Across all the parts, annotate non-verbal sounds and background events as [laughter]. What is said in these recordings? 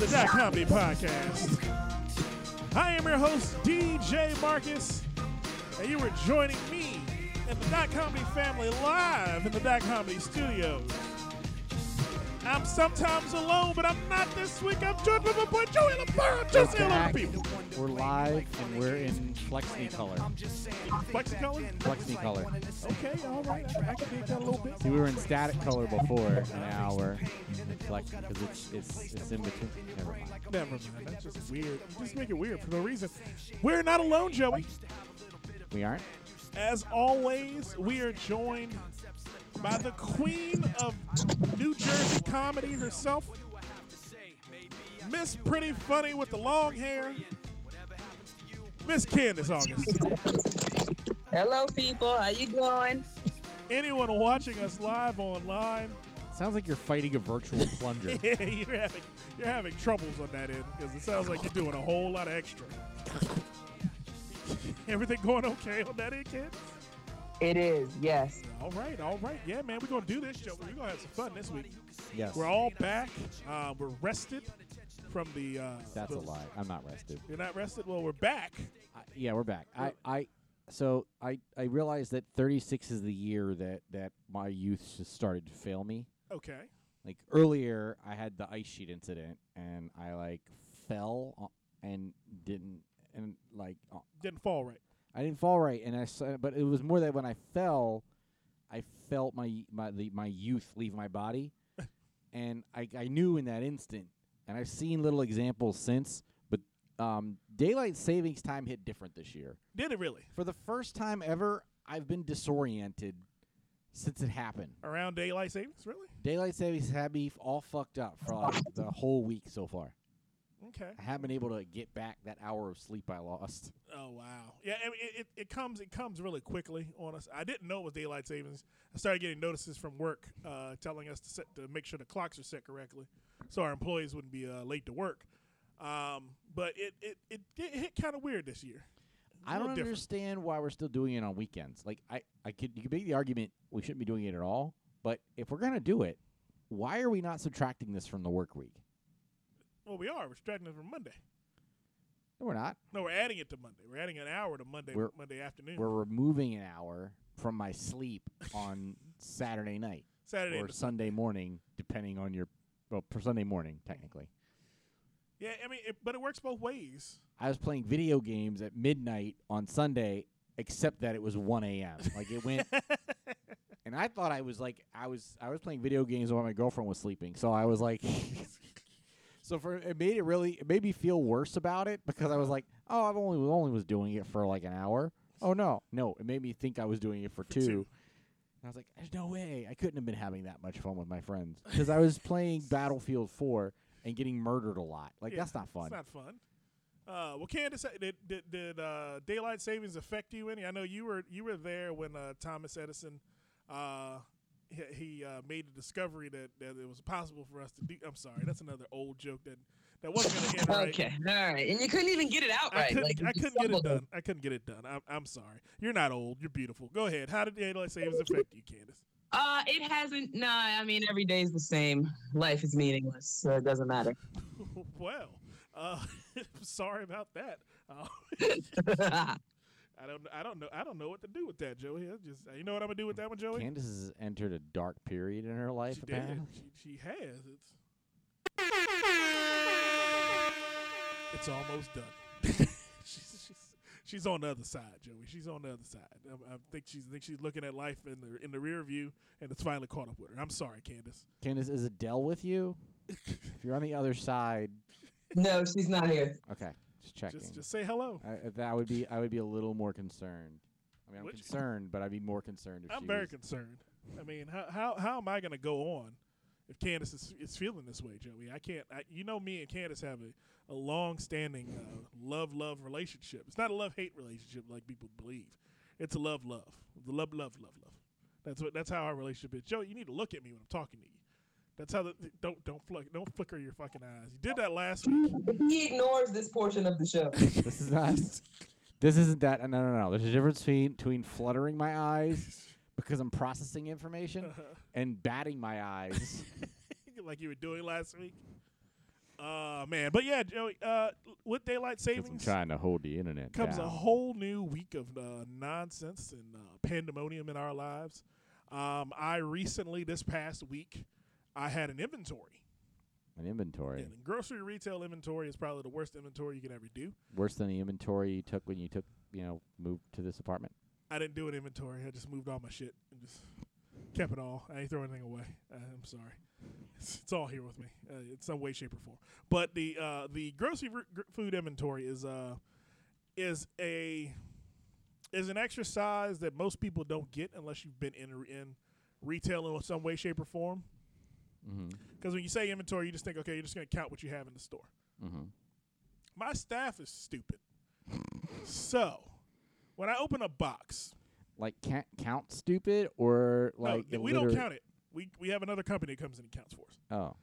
the Dot Comedy Podcast. I am your host, DJ Marcus, and you are joining me and the Dot Comedy family live in the Dot Comedy Studios. I'm sometimes alone, but I'm not this week. I'm joined by my boy Joey LaBarra. Just hello people. We're live and we're in Flexi color. Flexicolor? Flexi color. Okay, all right. I, I can dig that a little bit. See, we were in static color before, and now we're in Flexi because it's it's it's in between. Never mind. Never mind. That's just weird. You just make it weird for no reason. We're not alone, Joey. We aren't. As always, we are joined by the queen of New Jersey comedy herself, Miss Pretty Funny with the long hair, Miss Kandyce August. Hello, people. How you doing? Anyone watching us live online, Sounds like you're fighting a virtual [laughs] plunger. yeah, you're having you're having troubles on that end because it sounds like you're doing a whole lot of extra. [laughs] Everything going okay on that end, kid? It is, yes. All right, all right. Yeah, man, we're gonna do this, show. We're gonna have some fun this week. Yes. We're all back. Uh, we're rested from the. Uh, That's a lie. I'm not rested. You're not rested. Well, we're back. I, yeah, we're back. I, I so I I realized that 36 is the year that that my youth just started to fail me. Okay. Like earlier, I had the ice sheet incident, and I like fell and didn't and like uh, Didn't fall right. I didn't fall right, and I saw, but it was more that when I fell, I felt my my the, my youth leave my body, [laughs] and I I knew in that instant, and I've seen little examples since, but um, daylight savings time hit different this year. Did it really? For the first time ever, I've been disoriented since it happened. Around daylight savings, really? Daylight savings had me all fucked up for like the whole week so far. Okay. I haven't been able to get back that hour of sleep I lost. Oh wow. Yeah, I mean, it, it, it comes it comes really quickly on us. I didn't know it was daylight savings. I started getting notices from work uh, telling us to set to make sure the clocks are set correctly, so our employees wouldn't be uh, late to work. Um, but it it, it, it hit kind of weird this year. I don't different. understand why we're still doing it on weekends. Like I, I could you could make the argument we shouldn't be doing it at all. But if we're gonna do it, why are we not subtracting this from the work week? Well, we are. We're stretching it from Monday. No, we're not. No, we're adding it to Monday. We're adding an hour to Monday We're- Monday afternoon. We're removing an hour from my sleep on [laughs] Saturday night Saturday or into Sunday morning, depending on your well, for Sunday morning technically. Yeah, I mean, it, but it works both ways. I was playing video games at midnight on Sunday, except that it was 1 a.m. Like it went, [laughs] and I thought I was like I was I was playing video games while my girlfriend was sleeping. So I was like, [laughs] so for it made it really it made me feel worse about it because I was like, oh, I've only only was doing it for like an hour. Oh no, no, it made me think I was doing it for, two. two. And I was like, there's no way I couldn't have been having that much fun with my friends because I was playing [laughs] Battlefield 4 and getting murdered a lot. Like Yeah, that's not fun. It's not fun. Uh, well, Kandyce, uh, did did, did uh, daylight savings affect you any? I know you were you were there when uh, Thomas Edison uh, he, he uh, made the discovery that, that it was possible for us to do. I'm sorry, that's another old joke that that wasn't going to end right. Okay, all right. And you couldn't even get it out I right. couldn't, like, I couldn't get it done. I couldn't get it done. I'm, I'm sorry. You're not old. You're beautiful. Go ahead. How did the daylight savings affect you, Kandyce? Uh, it hasn't. No, I mean every day is the same. Life is meaningless, so it doesn't matter. [laughs] well, uh, [laughs] sorry about that. Uh, [laughs] I don't. I don't know. I don't know what to do with that, Joey. I just. You know what I'm gonna do with that one, Joey? Kandyce has entered a dark period in her life. she did. apparently. She, she has. It's. It's almost done. [laughs] she's, she's she's on the other side, Joey. She's on the other side. I, I think she's I think she's looking at life in the in the rear view, and it's finally caught up with her. I'm sorry, Kandyce. Kandyce, is Adele with you? [laughs] if you're on the other side, no, she's not here. okay, just checking. Just just say hello. I, that would be I would be a little more concerned. I mean, I'm concerned, but I'd be more concerned if I'm very was. concerned. I mean, how how how am I going to go on if Kandyce is, is feeling this way, Joey? I can't. I, you know, me and Kandyce have a, a long standing uh, love love relationship. It's not a love hate relationship like people believe. It's a love love. The love love love love. That's what. That's how our relationship is. Joey, you need to look at me when I'm talking to you. That's how the don't don't flick don't flicker your fucking eyes. You did that last week. He ignores this portion of the show. [laughs] This is not. this isn't that. No, no, no. There's a difference between between fluttering my eyes [laughs] because I'm processing information and batting my eyes. [laughs] like you were doing last week. Uh man, but yeah, Joey. Uh, with daylight 'Cause I'm savings trying to hold the internet comes down. a whole new week of uh, nonsense and uh, pandemonium in our lives. Um, I recently, this past week, I had an inventory. An inventory. And grocery retail inventory is probably the worst inventory you can ever do. Worse than the inventory you took when you took, you know, moved to this apartment. I didn't do an inventory. I just moved all my shit and just kept it all. I ain't throwing anything away. Uh, I'm sorry. It's, it's all here with me uh, in some way, shape, or form. But the uh, the grocery gr- food inventory is uh is a is an exercise that most people don't get unless you've been in in retail in some way, shape, or form. Mm-hmm. Because when you say inventory, you just think, okay, you're just going to count what you have in the store. Mm-hmm. My staff is stupid. so when I open a box, Like can't count stupid or like no, we don't count it. We we have another company that comes in and counts for us. Oh.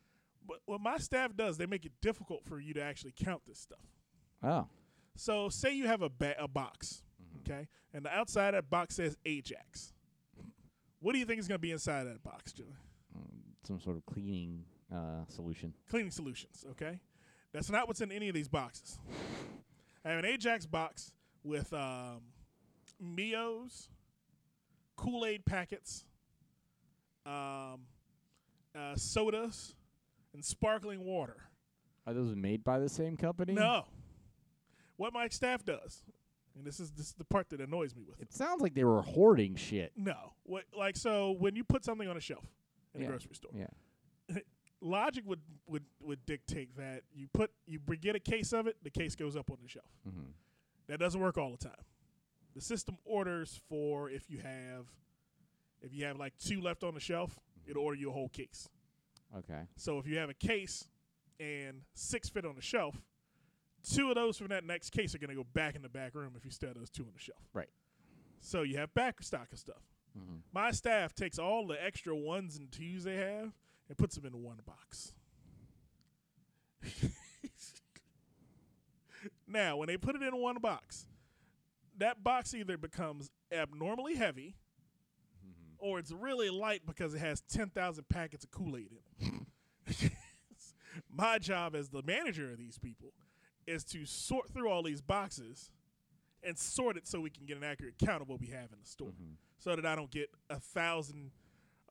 But what my staff does, they make it difficult for you to actually count this stuff. Oh. So say you have a ba- a box, Mm-hmm. okay, and the outside of that box says Ajax. What do you think is going to be inside of that box, Joey? Some sort of cleaning uh, solution. Cleaning solutions, okay? That's not what's in any of these boxes. I have an Ajax box with um, MiOs, Kool Aid packets, um, uh, sodas, and sparkling water. Are those made by the same company? No. What my staff does, and this is this is the part that annoys me with it. It sounds like they were hoarding shit. No. What like so when you put something on a shelf in Yeah. a grocery store, Yeah. [laughs] logic would, would would dictate that you put you get a case of it, the case goes up on the shelf. Mm-hmm. That doesn't work all the time. The system orders for if you have if you have like two left on the shelf, it'll order you a whole case. Okay. So if you have a case and six fit on the shelf, two of those from that next case are going to go back in the back room if you still have those two on the shelf. Right. So you have back stock of stuff. Mm-hmm. My staff takes all the extra ones and twos they have and puts them in one box. [laughs] now, when they put it in one box, that box either becomes abnormally heavy or it's really light because it has 10,000 packets of Kool Aid in it. [laughs] My job as the manager of these people is to sort through all these boxes and sort it so we can get an accurate count of what we have in the store Mm-hmm. so that I don't get a thousand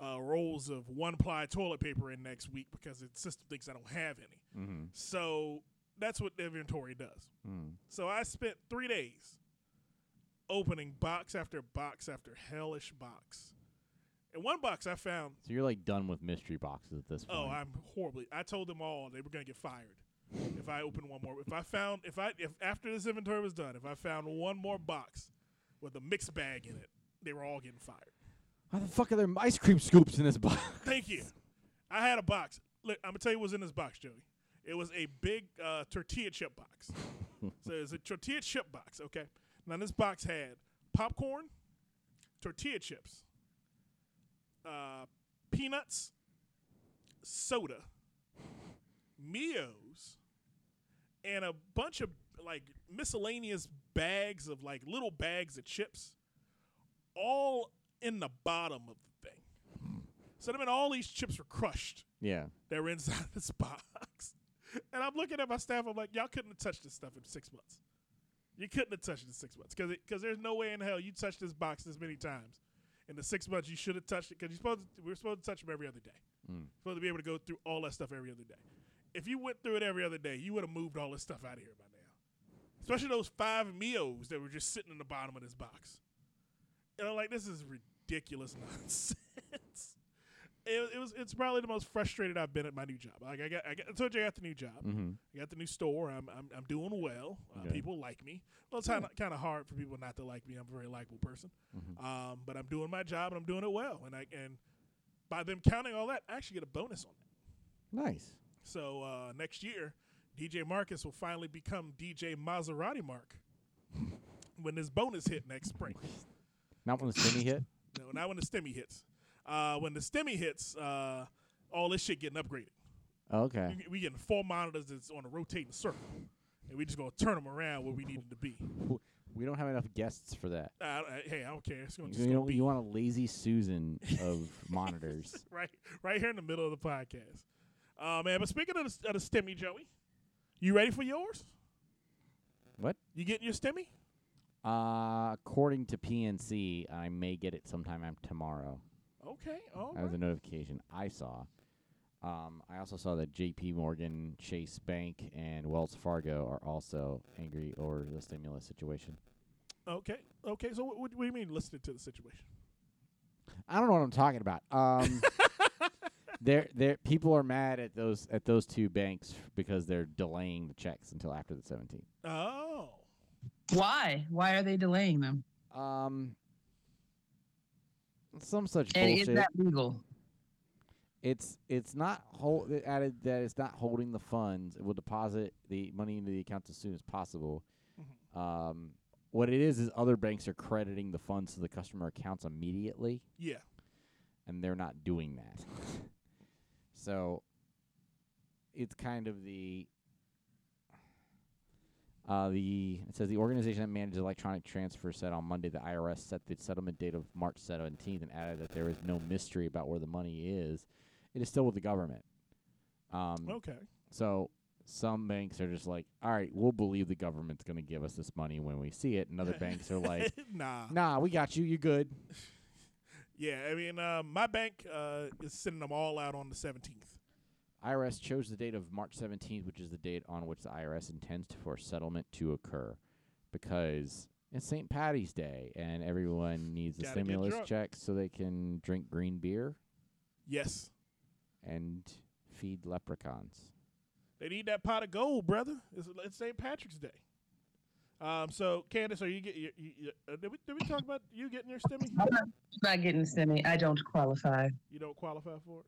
uh, rolls of one ply toilet paper in next week because the system thinks I don't have any. Mm-hmm. So that's what inventory does. Mm. So I spent three days opening box after box after hellish box. In one box, I found, So you're like done with mystery boxes at this point. oh, I'm horribly. I told them all they were going to get fired if I opened one more. If I found, if I, if after this inventory was done, if I found one more box with a mixed bag in it, they were all getting fired. How the fuck are there ice cream scoops in this box? Thank you. I had a box. Look, I'm gonna tell you what's in this box, Joey. It was a big uh, tortilla chip box. [laughs] so it's a tortilla chip box. Okay. Now this box had popcorn, tortilla chips, uh, peanuts, soda, MiOs, and a bunch of like miscellaneous bags of like little bags of chips, all in the bottom of the thing. So I mean, all these chips were crushed yeah. that were inside [laughs] this box. And I'm looking at my staff. I'm like, y'all couldn't have touched this stuff in six months. You couldn't have touched it in six months because because there's no way in hell you touched this box this many times. In the six months, you should have touched it because you're supposed to, we're supposed to touch them every other day. Mm. Supposed to be able to go through all that stuff every other day. If you went through it every other day, you would have moved all this stuff out of here by now. Especially those five MiOs that were just sitting in the bottom of this box. And I'm like, this is ridiculous [laughs] nonsense. it, it was. It's probably the most frustrated I've been at my new job. Like I got, I, got, I told you I got the new job. Mm-hmm. I got the new store. I'm I'm, I'm doing well. Uh, Okay. People like me. Well, it's kind of kind of hard for people not to like me. I'm a very likable person. Mhm. Um, but I'm doing my job and I'm doing it well. And I and by them counting all that, I actually get a bonus on that. Nice. So uh, next year, DJ Marcus will finally become DJ Maserati Mark [laughs] when this bonus hit next spring. Not when the stimmy hit. [laughs] No, not when the stimmy hits. Uh, when the stimmy hits, uh, all this shit getting upgraded. Okay. We, we getting four monitors that's on a rotating circle, and we just gonna turn them around where we need them to be. We don't have enough guests for that. Uh, I- hey, I don't care. It's gonna just You, gonna know, be you want a lazy Susan of [laughs] monitors. right, right here in the middle of the podcast. Oh man, but speaking of the, of the stimmy, Joey, you ready for yours? What? You getting your stimmy? Uh, according to PNC, I may get it sometime um, tomorrow. Okay. All That was a right. notification I saw. Um, I also saw that J.P. Morgan, Chase Bank, and Wells Fargo are also angry over the stimulus situation. Okay. Okay. So what, what do you mean listening to the situation? I don't know what I'm talking about. Um, [laughs] there, there, people are mad at those at those two banks because they're delaying the checks until after the 17th. Oh. Why? Why are they delaying them? Um, some such And bullshit. is that legal? it's it's not hold it added that it's not holding the funds. It will deposit the money into the accounts as soon as possible. Mhm. Um, what it is is other banks are crediting the funds to the customer accounts immediately, Yeah. and they're not doing that. [laughs] so it's kind of the uh, the it says the organization that manages electronic transfer said on Monday the IRS set the settlement date of March 17th and added that there is no mystery about where the money is. It is still with the government. Um, Okay. so some banks are just like, all right, we'll believe the government's going to give us this money when we see it, and other [laughs] banks are like, nah. nah, we got you, you're good. [laughs] Yeah. I mean, uh, my bank uh, is sending them all out on the 17th. IRS chose the date of March 17th, which is the date on which the IRS intends to, for settlement to occur, because it's St. Patty's Day and everyone needs a Gotta get stimulus drunk. check so they can drink green beer Yes. and feed leprechauns. They need that pot of gold, brother. It's, it's St. Patrick's Day. Um. So, Kandyce, are you get you, you, you- uh, did we did we talk about you getting your stimmy? I'm not, not getting stimmy. I don't qualify. You don't qualify for it.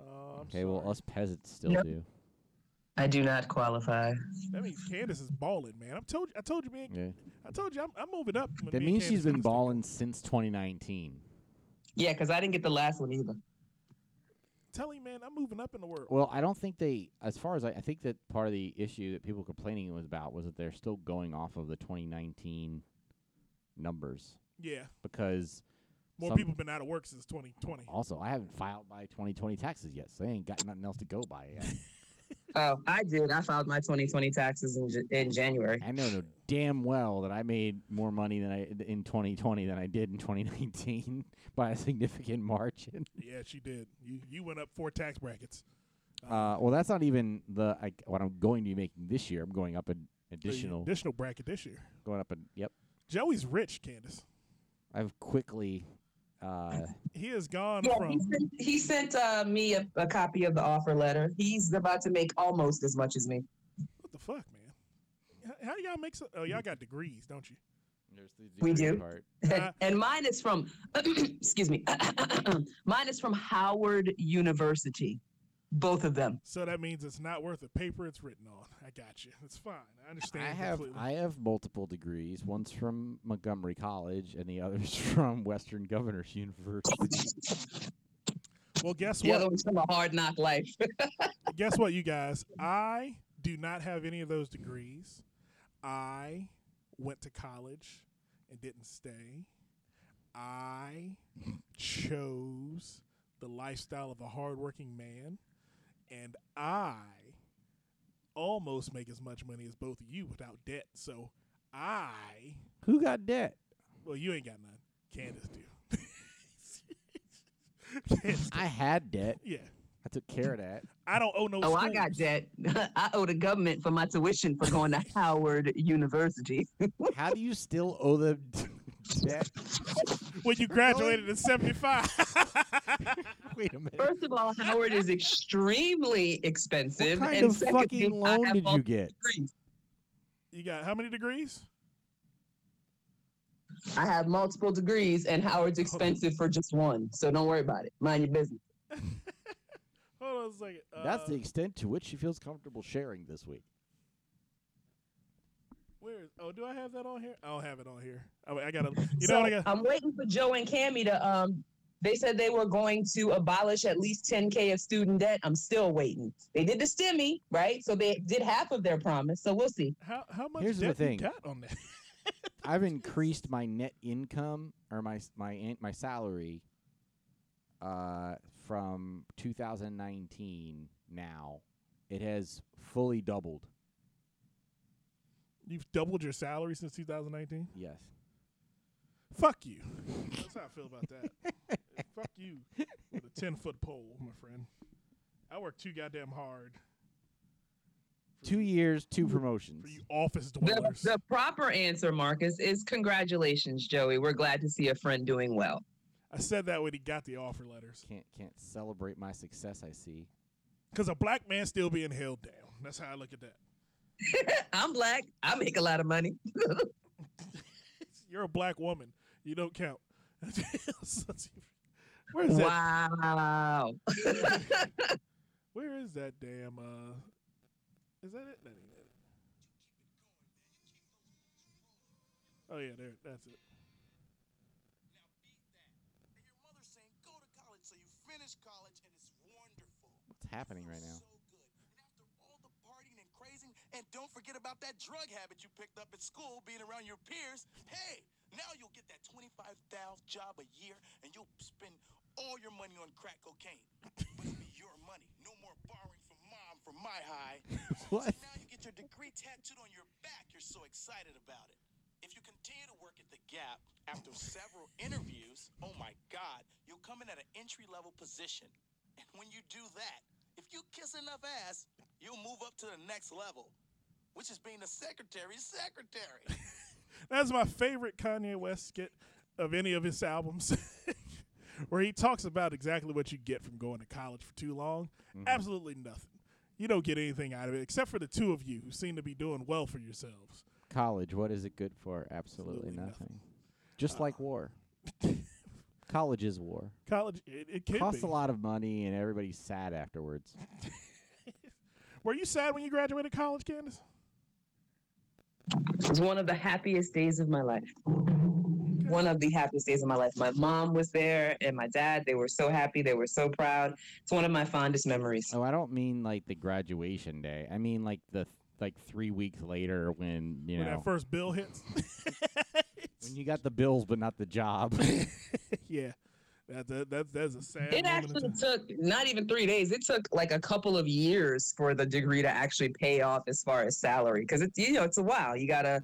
Uh, I'm Okay, well, us peasants still Nope. do. I do not qualify. That means Kandyce is balling, man. I'm told you. I told you, man. Yeah. I told you, I'm, I'm moving up. That me means she's been get balling since 2019. Yeah, because I didn't get the last one either. Tell him, man, I'm moving up in the world. Well, I don't think they, as far as I, I think that part of the issue that people complaining was about was that they're still going off of the 2019 numbers yeah, because more people been out of work since 2020. also I haven't filed my 2020 taxes yet, so I ain't got nothing else to go by yet. [laughs] Oh, I did. I filed my 2020 taxes in, in January. I know damn well that I made more money than I in 2020 than I did in 2019 [laughs] by a significant margin. [laughs] Yeah, she did. You you went up four tax brackets. Uh, well, that's not even the I, what I'm going to be making this year. I'm going up an The additional, additional bracket this year. going up and yep. Joey's rich, Kandyce. I've quickly. Uh, He has gone Yeah, from he sent, he sent uh, me a, a copy of the offer letter. He's about to make almost as much as me. what the fuck, man? How, how y'all make so? Oh, y'all got degrees, don't you? there's the We do. Part. [laughs] Uh, and mine is from, [clears throat] excuse me, [clears throat] mine is from Howard University. Both of them. So that means it's not worth the paper it's written on. [laughs] I got you. It's fine. I understand. I have completely. I have multiple degrees. One's from Montgomery College, and the other's [laughs] from Western Governors University. well, guess The what? other one's from a hard knock life. [laughs] guess what, you guys? I do not have any of those degrees. I went to college and didn't stay. I chose the lifestyle of a hardworking man, and I almost make as much money as both of you without debt. So I, Who got debt? well, you ain't got none. Kandyce do. [laughs] Kandyce. I had debt. yeah, I took care of that. I don't owe no. Oh, I got debt. [laughs] I owe the government for my tuition for going to [laughs] Howard University. How do you still owe them debt? [laughs] when you graduated in 75. [laughs] Wait a minute. First of all, Howard is extremely expensive. What kind and of fucking I loan did you get? degrees. you got how many degrees? I have multiple degrees, and Howard's expensive for just one. So don't worry about it. Mind your business. [laughs] Hold on a second. That's the Uh, extent to which she feels comfortable sharing this week. Where is? Oh, do I have that on here? I don't have it on here. Oh, I gotta. You so know what I got? I'm waiting for Joe and Cammy to. Um, they said they were going to abolish at least 10k of student debt. I'm still waiting. They did the stimmy, right? So they did half of their promise. So we'll see. How how much Here's the debt you thing. got on that? [laughs] I've increased my net income or my my my salary uh from 2019 now, it has fully doubled. You've doubled your salary since 2019. Yes. Fuck you. [laughs] That's how I feel about that. [laughs] Fuck you with a 10 foot pole, my friend. I work too goddamn hard. Two years, two promotions. For you office The, dwellers. the proper answer, Marcus, is congratulations, Joey. We're glad to see a friend doing well. I said that when he got the offer letters. Can't can't celebrate my success. I see. Because a black man still being held down. That's how I look at that. [laughs] I'm black. I make a lot of money. [laughs] You're a black woman. You don't count. [laughs] Where is that? Wow. Where is that damn? Uh, is that it? That ain't it. Oh yeah, there. That's it. Now beat that. And your mother's saying go to college, so you finish college, and it's wonderful. What's happening right now? So good. And after all the partying and crazing, and don't forget about that drug habit you picked up at school, being around your peers. Hey, now you'll get that twenty-five thousand job a year, and you'll spend all your money on crack cocaine. But it'll be your money. No more borrowing from mom from my high. [laughs] What? So now you get your degree tattooed on your back. You're so excited about it. If you continue to work at the Gap after several interviews, oh my God, you'll come in at an entry level position. And when you do that, if you kiss enough ass, you'll move up to the next level, which is being the secretary's secretary. [laughs] That's my favorite Kanye West skit of any of his albums, [laughs] where he talks about exactly what you get from going to college for too long. Mm-hmm. Absolutely nothing. You don't get anything out of it except for the two of you who seem to be doing well for yourselves. College. What is it good for? Absolutely, Absolutely nothing. nothing. Just like uh, war. [laughs] College is war. College, it, it can Costs be. a lot of money, and everybody's sad afterwards. Were you sad when you graduated college, Kandyce? It was one of the happiest days of my life. One of the happiest days of my life. My mom was there and my dad. They were so happy. They were so proud. It's one of my fondest memories. Oh, I don't mean like the graduation day. I mean like the like three weeks later when you know when know that first bill hits? [laughs] when you got the bills but not the job. [laughs] yeah, that, that, that's that's a sad. It actually took not even three days. It took like a couple of years for the degree to actually pay off as far as salary because it's you know it's a while. You gotta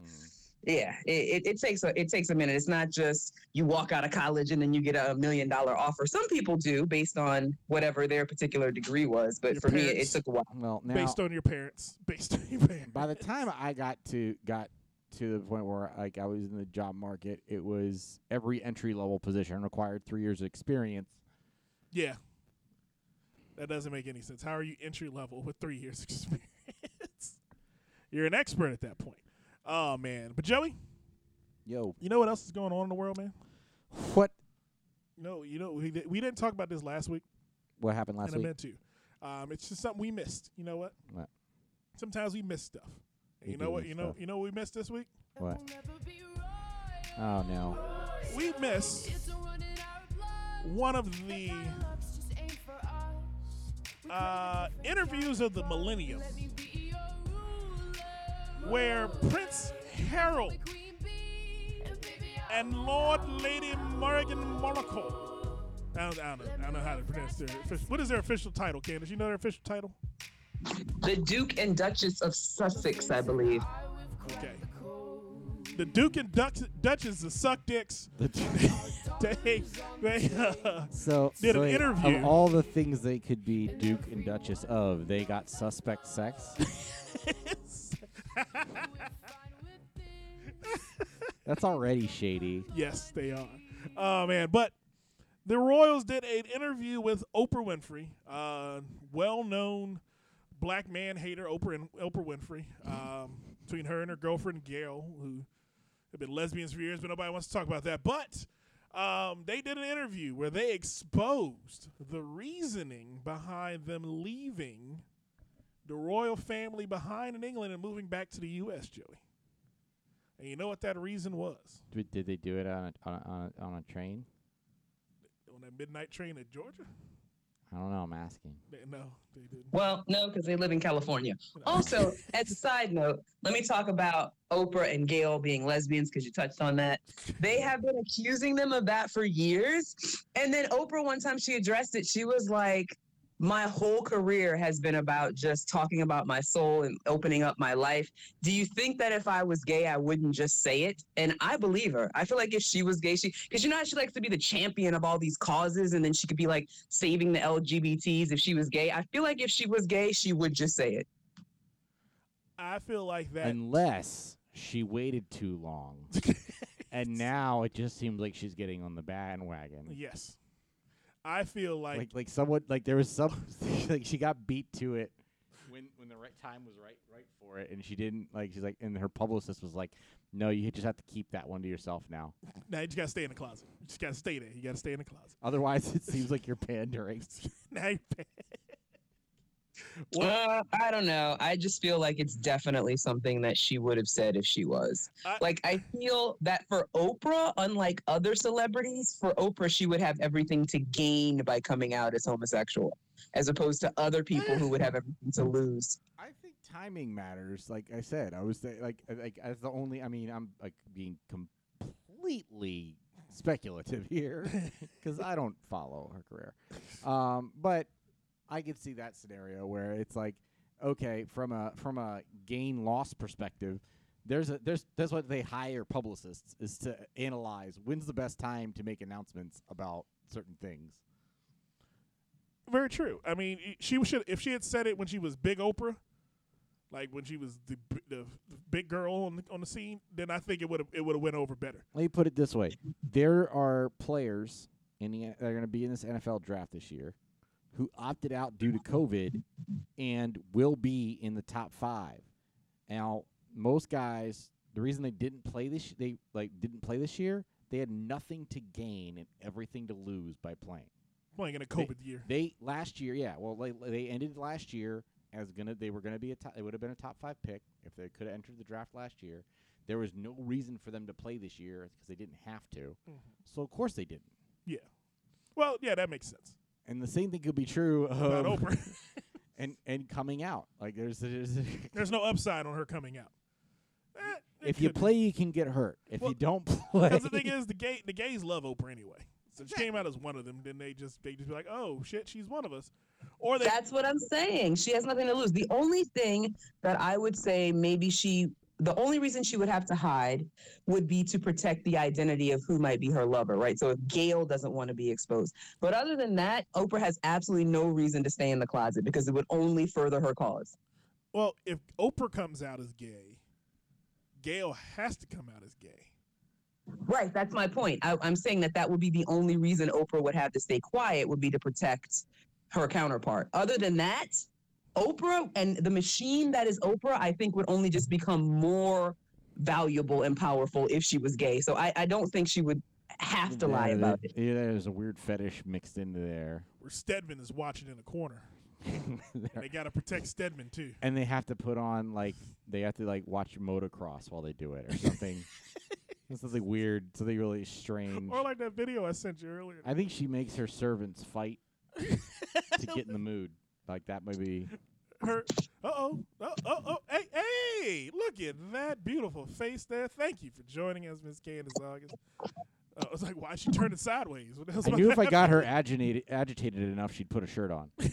Mm. yeah. It, it, it takes a it takes a minute. It's not just you walk out of college and then you get a million dollar offer. Some people do based on whatever their particular degree was, but Your for me it, parents. took a while. well, now based on your parents. Based on your parents. by the time I got to got to the point where like I was in the job market, it was every entry level position required three years of experience. Yeah. That doesn't make any sense. How are you entry level with three years [laughs] experience? You're an expert at that point. Oh man. But Joey, Yo, you know what else is going on in the world, man? what No, you know we, we didn't talk about this last week, what happened last and I week? meant to. Um, it's just something we missed. You know what? What? Sometimes we miss stuff. And We you know what? miss You know you know what we missed this week? What? Oh no. We missed one of the uh, interviews of the millennium where Prince Harold and Lord Lady Morgan Monaco. I don't, I, don't know, I don't know how to pronounce their. What is their official title, Kandyce? You know their official title? The Duke and Duchess of Sussex, I believe. Okay. The Duke and Duch- Duchess of Suck [laughs] Dicks. They, they, uh, So, Did so an interview. of all the things they could be Duke and Duchess of, they got suspect sex. [laughs] That's already shady. Yes, they are. Oh man, but the Royals did an interview with Oprah Winfrey, uh, well-known black man hater Oprah and Oprah Winfrey, um, [laughs] between her and her girlfriend Gayle, who have been lesbians for years, but nobody wants to talk about that. But um, they did an interview where they exposed the reasoning behind them leaving the royal family behind in England and moving back to the U.S. Joey. And you know what that reason was? Did, did they do it on a, on a, on a, on a train? on that midnight train to Georgia? I don't know. I'm asking. They- No, they didn't. Well, no, because they live in California. Also, [laughs] as a side note, let me talk about Oprah and Gayle being lesbians because you touched on that. They [laughs] have been accusing them of that for years. And then Oprah, one time she addressed it, she was like, My whole career has been about just talking about my soul and opening up my life. Do you think that if I was gay, I wouldn't just say it? And I believe her. I feel like if she was gay, she, because you know how she likes to be the champion of all these causes and then she could be like saving the LGBTs if she was gay. I feel like if she was gay, she would just say it. I feel like that. Unless she waited too long, [laughs] and now it just seems like she's getting on the bandwagon. yes, I feel like, like like someone like there was some [laughs] like she got beat to it when when the right time was right right for it and she didn't like she's like and her publicist was like no you just have to keep that one to yourself now [laughs] now you just gotta stay in the closet. You just gotta stay there. You gotta stay in the closet. otherwise [laughs] it seems like you're pandering now you [laughs] Uh, I don't know. I just feel like it's definitely something that she would have said if she was. I- like, I feel that for Oprah, unlike other celebrities, for Oprah, she would have everything to gain by coming out as homosexual, as opposed to other people who would have everything to lose. I think timing matters like I said I was th- like like as the only I mean I'm like being completely speculative [laughs] here because I don't follow her career um but I could see that scenario where it's like, okay, from a from a gain loss perspective, there's a there's that's what they hire publicists is to analyze when's the best time to make announcements about certain things. Very true. I mean, she should if she had said it when she was big Oprah, like when she was the the, the big girl on the, on the scene, then I think it would have it would have went over better. Let me put it this way: there are players in the that are going to be in this NFL draft this year who opted out due to COVID and will be in the top five. Now, most guys, the reason they didn't play this, they like didn't play this year, they had nothing to gain and everything to lose by playing. Playing in a COVID year. They last year, yeah. Well, they, they ended last year as gonna. They were gonna be a top. It would have been a top five pick if they could have entered the draft last year. There was no reason for them to play this year because they didn't have to. Mhm. So of course they didn't. Yeah. Well, yeah, that makes sense. And the same thing could be true About of Oprah. [laughs] [laughs] and and coming out. Like there's, there's [laughs] There's no upside on her coming out. Eh, it if you could be. play, you can get hurt. If Well, you don't play, Because the thing is, the gay the gays love Oprah anyway. So if she came out as one of them, then they just they just be like, oh shit, she's one of us, or they That's what I'm saying. She has nothing to lose. The only thing that I would say maybe she, the only reason she would have to hide would be to protect the identity of who might be her lover, right? So if Gayle doesn't want to be exposed. But other than that, Oprah has absolutely no reason to stay in the closet because it would only further her cause. well, if Oprah comes out as gay, Gayle has to come out as gay. Right. That's my point. I, I'm saying that that would be the only reason Oprah would have to stay quiet would be to protect her counterpart. Other than that, Oprah and the machine that is Oprah, I think would only just become more valuable and powerful if she was gay. So I, I don't think she would have to lie about there- it. Yeah, there's a weird fetish mixed into there. Where Stedman is watching in the corner. [laughs] They got to protect Stedman too. and they have to put on like they have to like watch motocross while they do it or something. [laughs] something weird, something really strange. Or like that video I sent you earlier. I think she makes her servants fight [laughs] to get in the mood. Like that might be. Her, uh oh, oh, oh, oh, hey, hey, look at that beautiful face there. Thank you for joining us, Miss Kandyce August. Uh, I was like, why she turned it sideways? [laughs] What the hell's I about knew if I that? got her agitated, agitated enough, she'd put a shirt on. [laughs]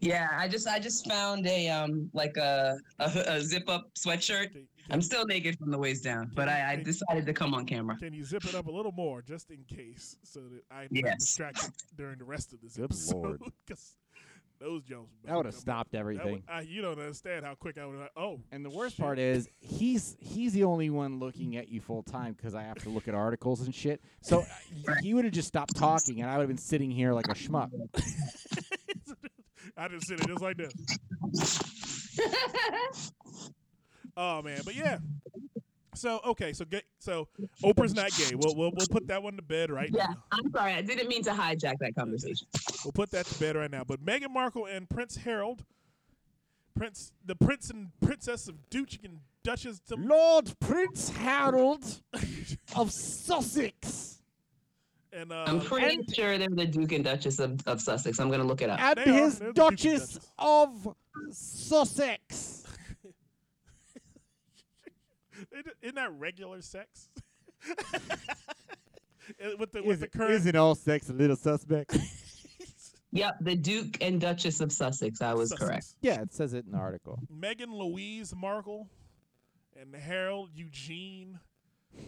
Yeah, I just I just found a um like a a, a zip up sweatshirt. Can, I'm still naked from the waist down, but I, I decided to come on camera. can you zip it up a little more just in case so that I'm not Yes. distracted during the rest of this Good episode? lord. [laughs] those jokes. That would have stopped That everything. would, I, you don't understand how quick I would have. Oh, And the worst shit. part is he's he's the only one looking at you full time because I have to look at articles and shit. So uh, he would have just stopped talking, and I would have been sitting here like a schmuck. [laughs] I just said it just like this. [laughs] Oh man, but yeah. So okay, so gay, so Oprah's not gay. We'll, we'll we'll put that one to bed right Yeah, now. I'm sorry. I didn't mean to hijack that conversation. We'll put that to bed right now. But Meghan Markle and Prince Harold, Prince, the Prince and Princess of Duke and Duchess. Of, Lord Prince Harold [laughs] of Sussex. And uh, I'm pretty and- sure they're the Duke and Duchess of, of Sussex. I'm gonna look it up. And They his They're the Duke and Duchess Duchess. of Sussex. Isn't- Isn't that regular sex? [laughs] Uh, with the with Is, the current isn't all sex a little suspect? [laughs] Yep, the Duke and Duchess of Sussex. I was Sussex. correct. yeah, it says it in the article. Meghan Louise Markle and Harold Eugene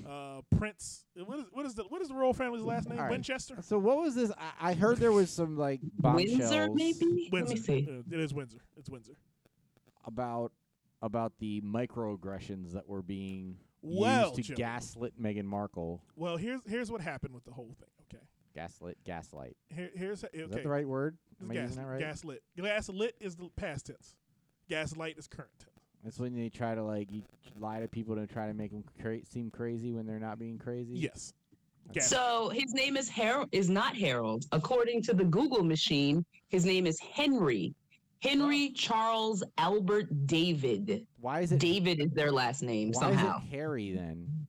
uh, Prince. What is what is the what is the royal family's last name? All right. Winchester. So what was this? I, I heard there was some like bombshells Windsor, maybe. Let me see. Uh, it is Windsor. It's Windsor. about about the microaggressions that were being Well, used to Joey. gaslit Meghan Markle. Well, here's here's what happened with the whole thing. Okay. Gaslit, gaslight. Here, here's okay. Is that the right word? Am I using that right? Gaslit. Gaslit is the past tense. Gaslight is current tense. That's when they try to like you lie to people to try to make them cra- seem crazy when they're not being crazy. Yes. Gas- So his name is Harold. Is not Harold. According to the Google machine, his name is Henry. Henry Charles Albert David. Why is it? David is their last name why somehow. is it Harry then?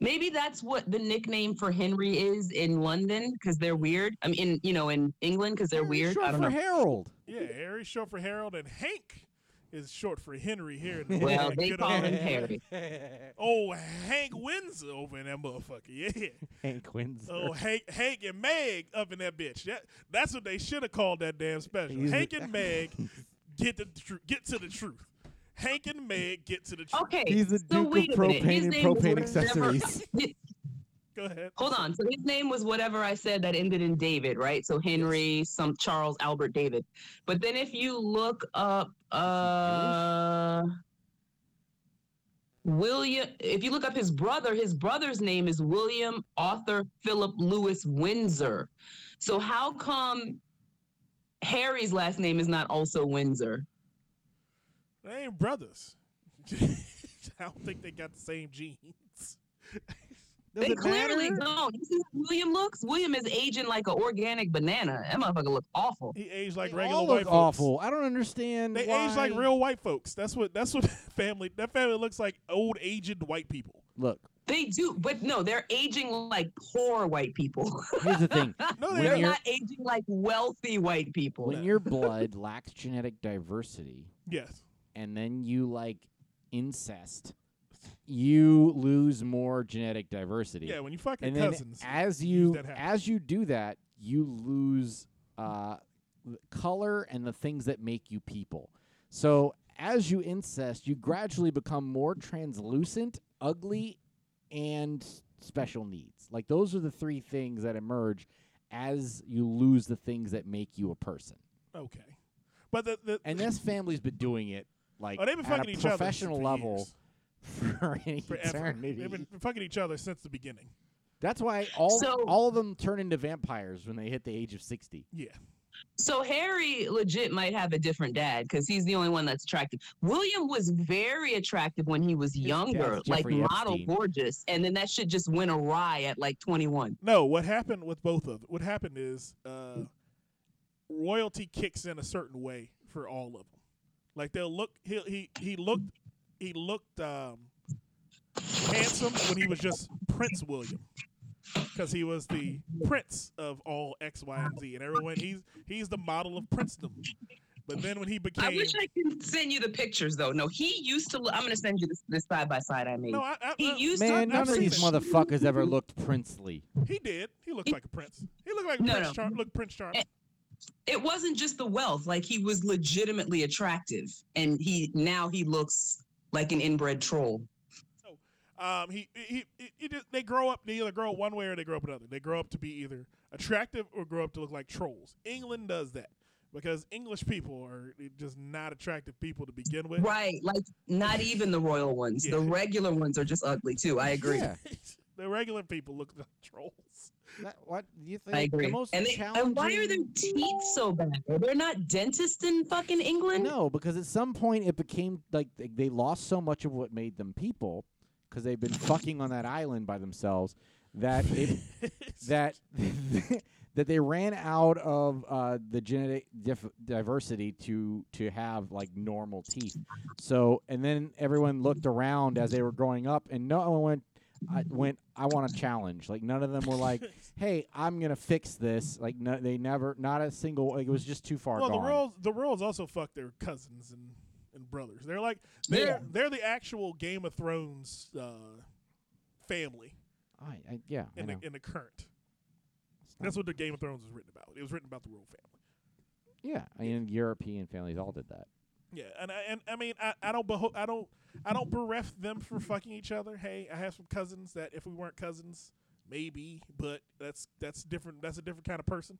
Maybe that's what the nickname for Henry is in London because they're weird. I mean, in you know, in England because they're Harry's weird. Short I don't for know. Harold. yeah, Harry short for Harold, and Hank is short for Henry here. In the Well, they call him Harry. [laughs] Oh, Hank Windsor over in that motherfucker. Yeah. Hank Windsor. Oh, Hank, Hank and Meg up in that bitch. That, that's what they should have called that damn special. He's- Hank and [laughs] Meg get the tru- get to the truth. Hank and Meg get to the truth. Okay, He's the so Duke of wait a minute. propane His and name was propane accessories. [laughs] Go ahead. Hold on. So his name was whatever I said that ended in David, right? So Henry, some Charles Albert David. But then if you look up uh William if you look up his brother, his brother's name is William Arthur Philip Louis Windsor. So how come Harry's last name is not also Windsor? They ain't brothers. [laughs] I don't think they got the same genes. [laughs] Does they clearly matter? don't. You see how William looks? William is aging like an organic banana. That motherfucker looks awful. He aged like They regular all white look folks. awful. I don't understand. They why. age like real white folks. That's what. That's what [laughs] family. That family looks like old aged white people. Look, They do, but no, they're aging like poor white people. [laughs] here's the thing. [laughs] No, When they they're don't. you're- not aging like wealthy white people. when your blood lacks genetic diversity, Yes. and then you like incest, you lose more genetic diversity. Yeah. When you fuck your and then cousins. as you as you do that, you lose uh, color and the things that make you people. So as you incest, you gradually become more translucent, ugly, and special needs. Like those are the three things that emerge as you lose the things that make you a person. okay. But the, the And this family's been doing it like oh, they've been at fucking a each other professional level years. [laughs] for any forever. eternity. They've been fucking each other since the beginning. That's why all So- all of them turn into vampires when they hit the age of sixty. Yeah. So Harry legit might have a different dad because he's the only one that's attractive. William was very attractive when he was younger, dad's like Jeffrey model Epstein. gorgeous, and then that shit just went awry at like 21. No, what happened with both of them? What happened is uh, royalty kicks in a certain way for all of them. Like they'll look. He he he looked. He looked um, handsome when he was just Prince William, because he was the prince of all X, Y, and Z, and everyone. He's he's the model of princedom. But then when he became, I wish I could send you the pictures though. No, he used to. Look, I'm gonna send you this, this side by side I made. no, I, I, he I- used Man, to. none of these motherfuckers ever looked princely. he did. He looked He- like a prince. He looked like No, Prince no. Charm. Look, Prince Charm. Eh, it wasn't just the wealth like he was legitimately attractive and he now he looks like an inbred troll So Um, he, he, he, he just, they grow up. They either grow up one way or they grow up another. They grow up to be either attractive or grow up to look like trolls. England does that because English people are just not attractive people to begin with. right like not even the royal ones the regular ones are just ugly too i agree Yeah. [laughs] the regular people look like trolls. That- what do you think? i The agree most and, they, and why are their teeth so bad They're not dentists in fucking england No, because at some point it became like they, they lost so much of what made them people because they've been fucking on that island by themselves that it [laughs] that [laughs] that they ran out of uh, the genetic dif- diversity to to have like normal teeth. So and then everyone looked around as they were growing up, and no one went. I went. I want a challenge. Like none of them were like, [laughs] "Hey, I'm gonna fix this." Like no, they never. Not a single. Like it was just too far well, gone. the royals the royals also fuck their cousins and, and brothers. They're like they're Yeah. they're the actual Game of Thrones uh, family I, I, yeah, in know. the in the current. That's what the Game of Thrones was written about. It was written about the royal family. yeah, I mean European families all did that. Yeah, and I, and I mean I, I don't beho- I don't I don't bereft them for fucking each other. Hey, I have some cousins that if we weren't cousins, maybe, but that's that's different. That's a different kind of person.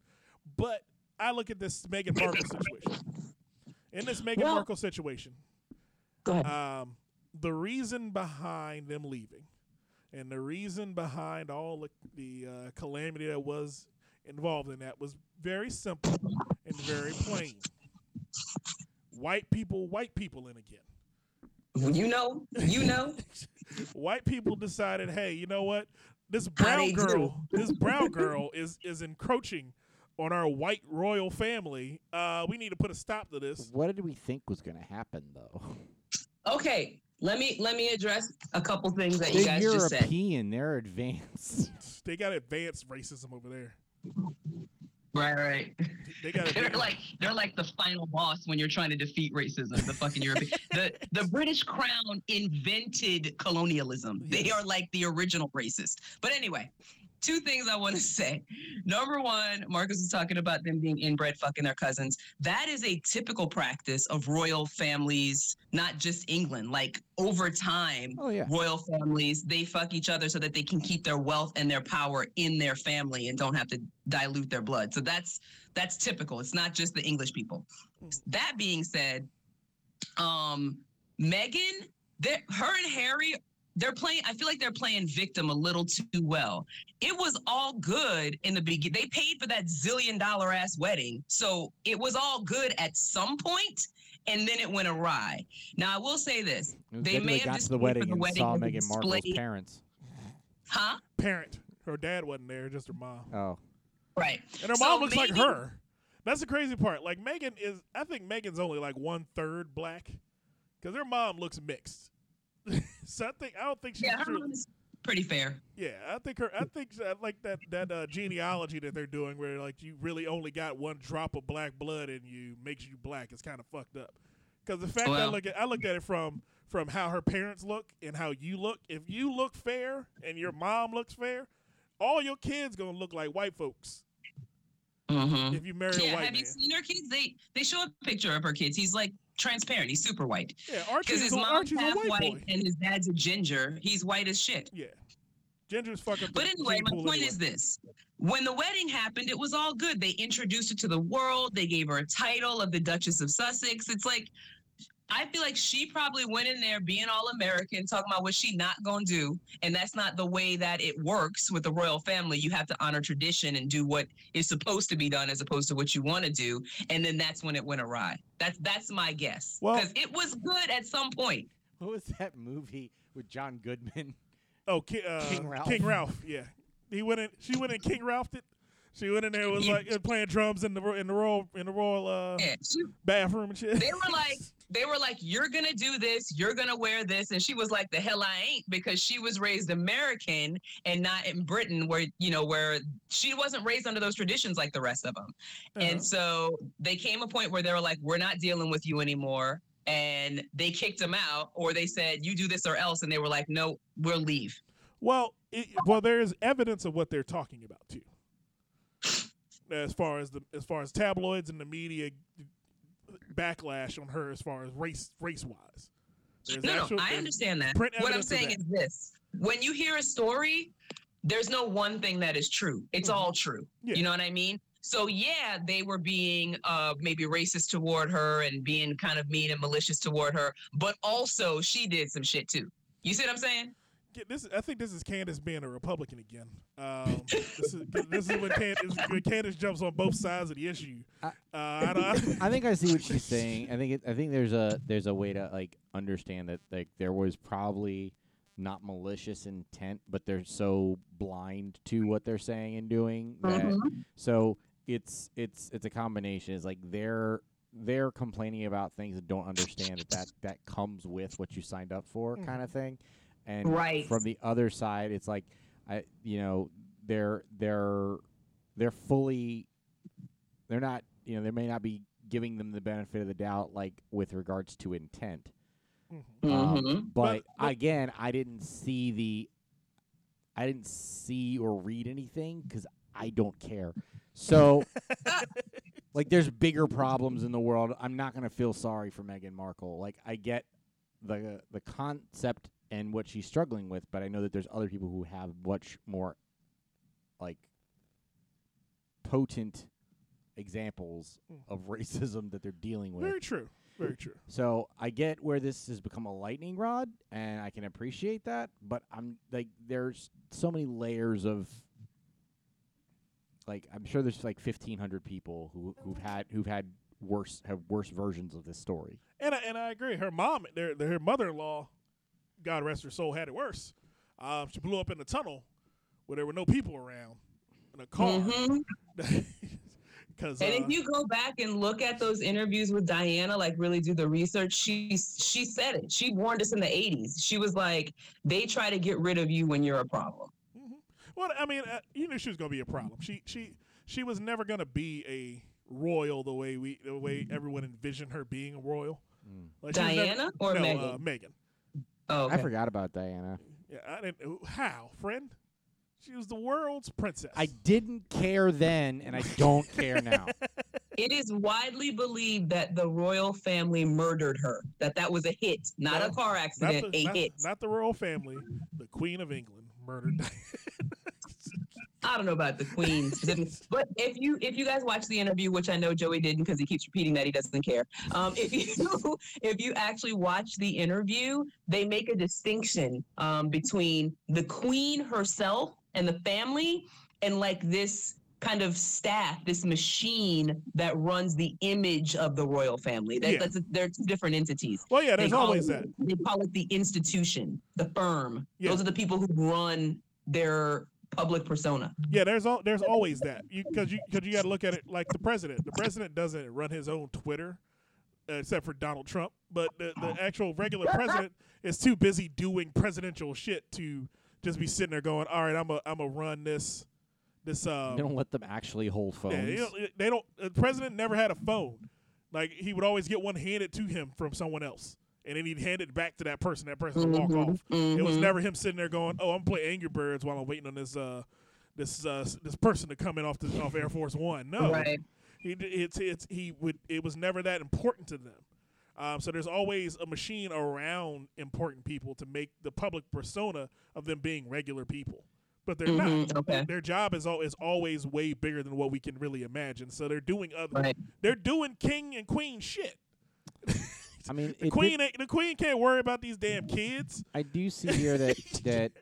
But I look at this Meghan Markle situation. In this Meghan Well- Markle situation, Go ahead. um, the reason behind them leaving, and the reason behind all the, the uh, calamity that was involved in that was very simple and very plain. White people, white people in again. you know, you know. [laughs] White people decided, hey, you know what? This brown girl, this brown girl is is encroaching on our white royal family. Uh, we need to put a stop to this. What did we think was gonna happen though? Okay, let me let me address a couple things that They're you guys just said. European. They're advanced. They got advanced racism over there. Right, right. They got [laughs] They're like they're like the final boss when you're trying to defeat racism. The fucking European. the the British Crown invented colonialism. They are like the original racist. But anyway, two things I want to say. Number one, Marcus was talking about them being inbred fucking their cousins. That is a typical practice of royal families, not just England. Like over time, oh yeah. royal families they fuck each other so that they can keep their wealth and their power in their family and don't have to dilute their blood so that's that's typical it's not just the english people that being said um Meghan her and harry they're playing i feel like they're playing victim a little too well it was all good in the beginning they paid for that zillion dollar ass wedding so it was all good at some point and then it went awry now i will say this They good may they have got just to the wedding the and wedding saw as a Meghan Markle's parents. huh parent. Her dad wasn't there, just her mom. Oh, right And her So mom looks like her. That's the crazy part. Like Meghan is, I think Meghan's only like one third black, because her mom looks mixed. [laughs] so I think I don't think she's yeah her truly- pretty fair Yeah, I think her. I think I like that that uh, genealogy that they're doing, where like you really only got one drop of black blood in you makes you black. It's kind of fucked up. Because the fact that I look at I looked at it from from how her parents look and how you look. If you look fair and your mom looks fair, all your kids gonna look like white folks. mm-hmm. If you marry a yeah white have you seen her kids they they show a picture of her kids he's like transparent he's super white Yeah, Archie's, his mom's half white, white and his dad's a ginger he's white as shit Yeah, Ginger's fucking. But anyway, my point anyway. is this. When the wedding happened, it was all good. They introduced her to the world. They gave her a title of the Duchess of Sussex. It's like, I feel like she probably went in there being all American, talking about what she not gonna do. And that's not the way that it works with the royal family. You have to honor tradition and do what is supposed to be done as opposed to what you want to do. And then that's when it went awry. That's that's my guess. Well- Because it was good at some point. what was that movie with John Goodman? Oh, Ki- uh, King Ralph. King Ralph. Yeah, he went in. She went in. King Ralph it. She went in there was like playing drums in the in the royal in the royal uh, Yeah, she, bathroom and shit. they were like [laughs] they were like you're gonna do this you're gonna wear this and she was like the hell i ain't because she was raised american and not in britain where you know where she wasn't raised under those traditions like the rest of them Uh-huh. and so they came a point where they were like we're not dealing with you anymore and they kicked them out or they said you do this or else and they were like no we'll leave Well, it, well, there is evidence of what they're talking about too. As far as the as far as tabloids and the media backlash on her, as far as race race wise. There's no, actual- no, I understand that. What I'm saying is this: when you hear a story, there's no one thing that is true. It's Mhm. all true. Yeah. You know what I mean? So yeah, they were being uh, maybe racist toward her and being kind of mean and malicious toward her, but also she did some shit too. You see what I'm saying? Get this. I think this is Kandyce being a Republican again. Um, this is this is when Kandyce, when Kandyce jumps on both sides of the issue. I- Uh, I don't, I think I see what she's [laughs] saying. I think it, I think there's a there's a way to like understand that like there was probably not malicious intent, but they're so blind to what they're saying and doing that Mhm. so it's it's it's a combination. It's like they're they're complaining about things and don't understand that that, that comes with what you signed up for, Mhm. kind of thing. And Right. from the other side, it's like I, you know, they're they're they're fully, they're not, you know, they may not be giving them the benefit of the doubt, like with regards to intent. Mhm. Um, Mhm. but, but- again, I didn't see the, I didn't see or read anything because I don't care. So, [laughs] like, there's bigger problems in the world. I'm not gonna feel sorry for Meghan Markle. Like, I get the the concept and what she's struggling with, but I know that there's other people who have much more, like, potent examples of mm-hmm. racism that they're dealing with. Very true. Very true. So I get where this has become a lightning rod, and I can appreciate that. But I'm like, there's so many layers of, like, I'm sure there's like 1,500 people who who've mm-hmm. had who've had worse have worse versions of this story. And I, and I agree. Her mom, their, their her mother-in-law, God rest her soul, had it worse. Um, she blew up in a tunnel where there were no people around in a car. [laughs] Mhm. Because And uh, if you go back and look at those interviews with Diana, like really do the research, she she said it. She warned us in the '80s. She was like, "They try to get rid of you when you're a problem." Mhm. Well, I mean, uh, you knew she was going to be a problem. She she she was never going to be a royal the way we the way everyone envisioned her being a royal. Like, she was never- Diana or no, Meghan? Uh, Meghan. Oh, I forgot about Diana. Yeah, I didn't. How, friend? She was the world's princess. I didn't care then, and I don't care now. [laughs] It is widely believed that the royal family murdered her. That that was a hit, not No, a car not accident, the, a not, hit. not the royal family. The Queen of England murdered. [laughs] Diana. I don't know about the queen specifically, [laughs] but if you if you guys watch the interview, which I know Joey didn't because he keeps repeating that he doesn't care. Um, if you [laughs] if you actually watch the interview, they make a distinction um, between the queen herself and the family, and like this kind of staff, this machine that runs the image of the royal family. That, Yeah. That's a, they're two different entities. well, yeah, there's always it- that. They call it the institution, the firm. Yeah. Those are the people who run their public persona. Yeah, there's al- there's always that. You because you because you got to look at it like the president. The president doesn't run his own Twitter, uh, except for Donald Trump. But the, the actual regular president is too busy doing presidential shit to just be sitting there going, "All right, I'm a I'm a run this this um." they don't let them actually hold phones. yeah, you know, they don't. The president never had a phone. Like he would always get one handed to him from someone else, and then he'd hand it back to that person. That person would walk Mhm, off. It was mhm. never him sitting there going, "Oh, I'm playing Angry Birds while I'm waiting on this uh this uh this person to come in off the off Air Force One." No, Right. he it's it's he would it was never that important to them. Um, so there's always a machine around important people to make the public persona of them being regular people, but they're Mhm, not. okay. Their job is al- is always way bigger than what we can really imagine. So they're doing other Right. they're doing king and queen shit. I mean, The queen did- the queen can't worry about these damn kids. I do see here that [laughs] that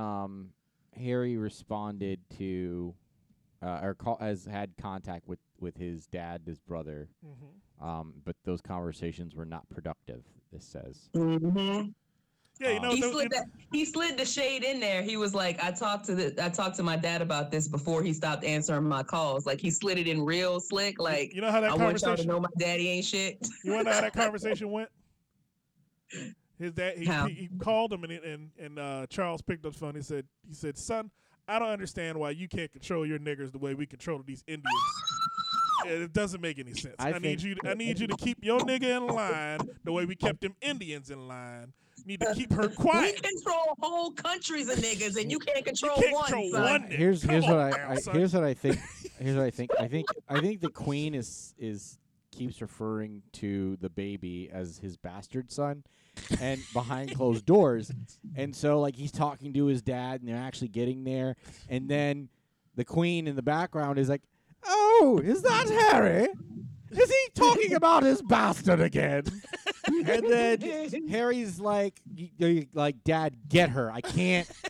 um, Harry responded to uh, or call, has had contact with with his dad, his brother, Mm-hmm. um, but those conversations were not productive. This says. Mhm. Yeah, you know, He the- slid that. He slid the shade in there. He was like, "I talked to the. I talked to my dad about this before he stopped answering my calls. Like he slid it in real slick. Like you know how that I want y'all to know my daddy ain't shit. You want to know how that [laughs] conversation went? His dad, he, he, he called him and and and uh, Charles picked up the phone. He said, he said, son, I don't understand why you can't control your niggers the way we control these Indians. It doesn't make any sense. I I, need you. To, I need you to [laughs] keep your nigga in line the way we kept them Indians in line. You need to keep [laughs] her quiet. We control whole countries of niggas, and you can't control can't one. control son. one. nigga. Here's Come here's on what I, now, I son. here's what I think. Here's what I think. I think I think the [laughs] queen is is keeps referring to the baby as his bastard son, and behind closed doors, and so like he's talking to his dad, and they're actually getting there, and then the queen in the background is like, "Oh, is that Harry? Is he talking about his bastard again?" [laughs] and [laughs] then Harry's like, y- y- like, Dad, get her. I can't. [laughs]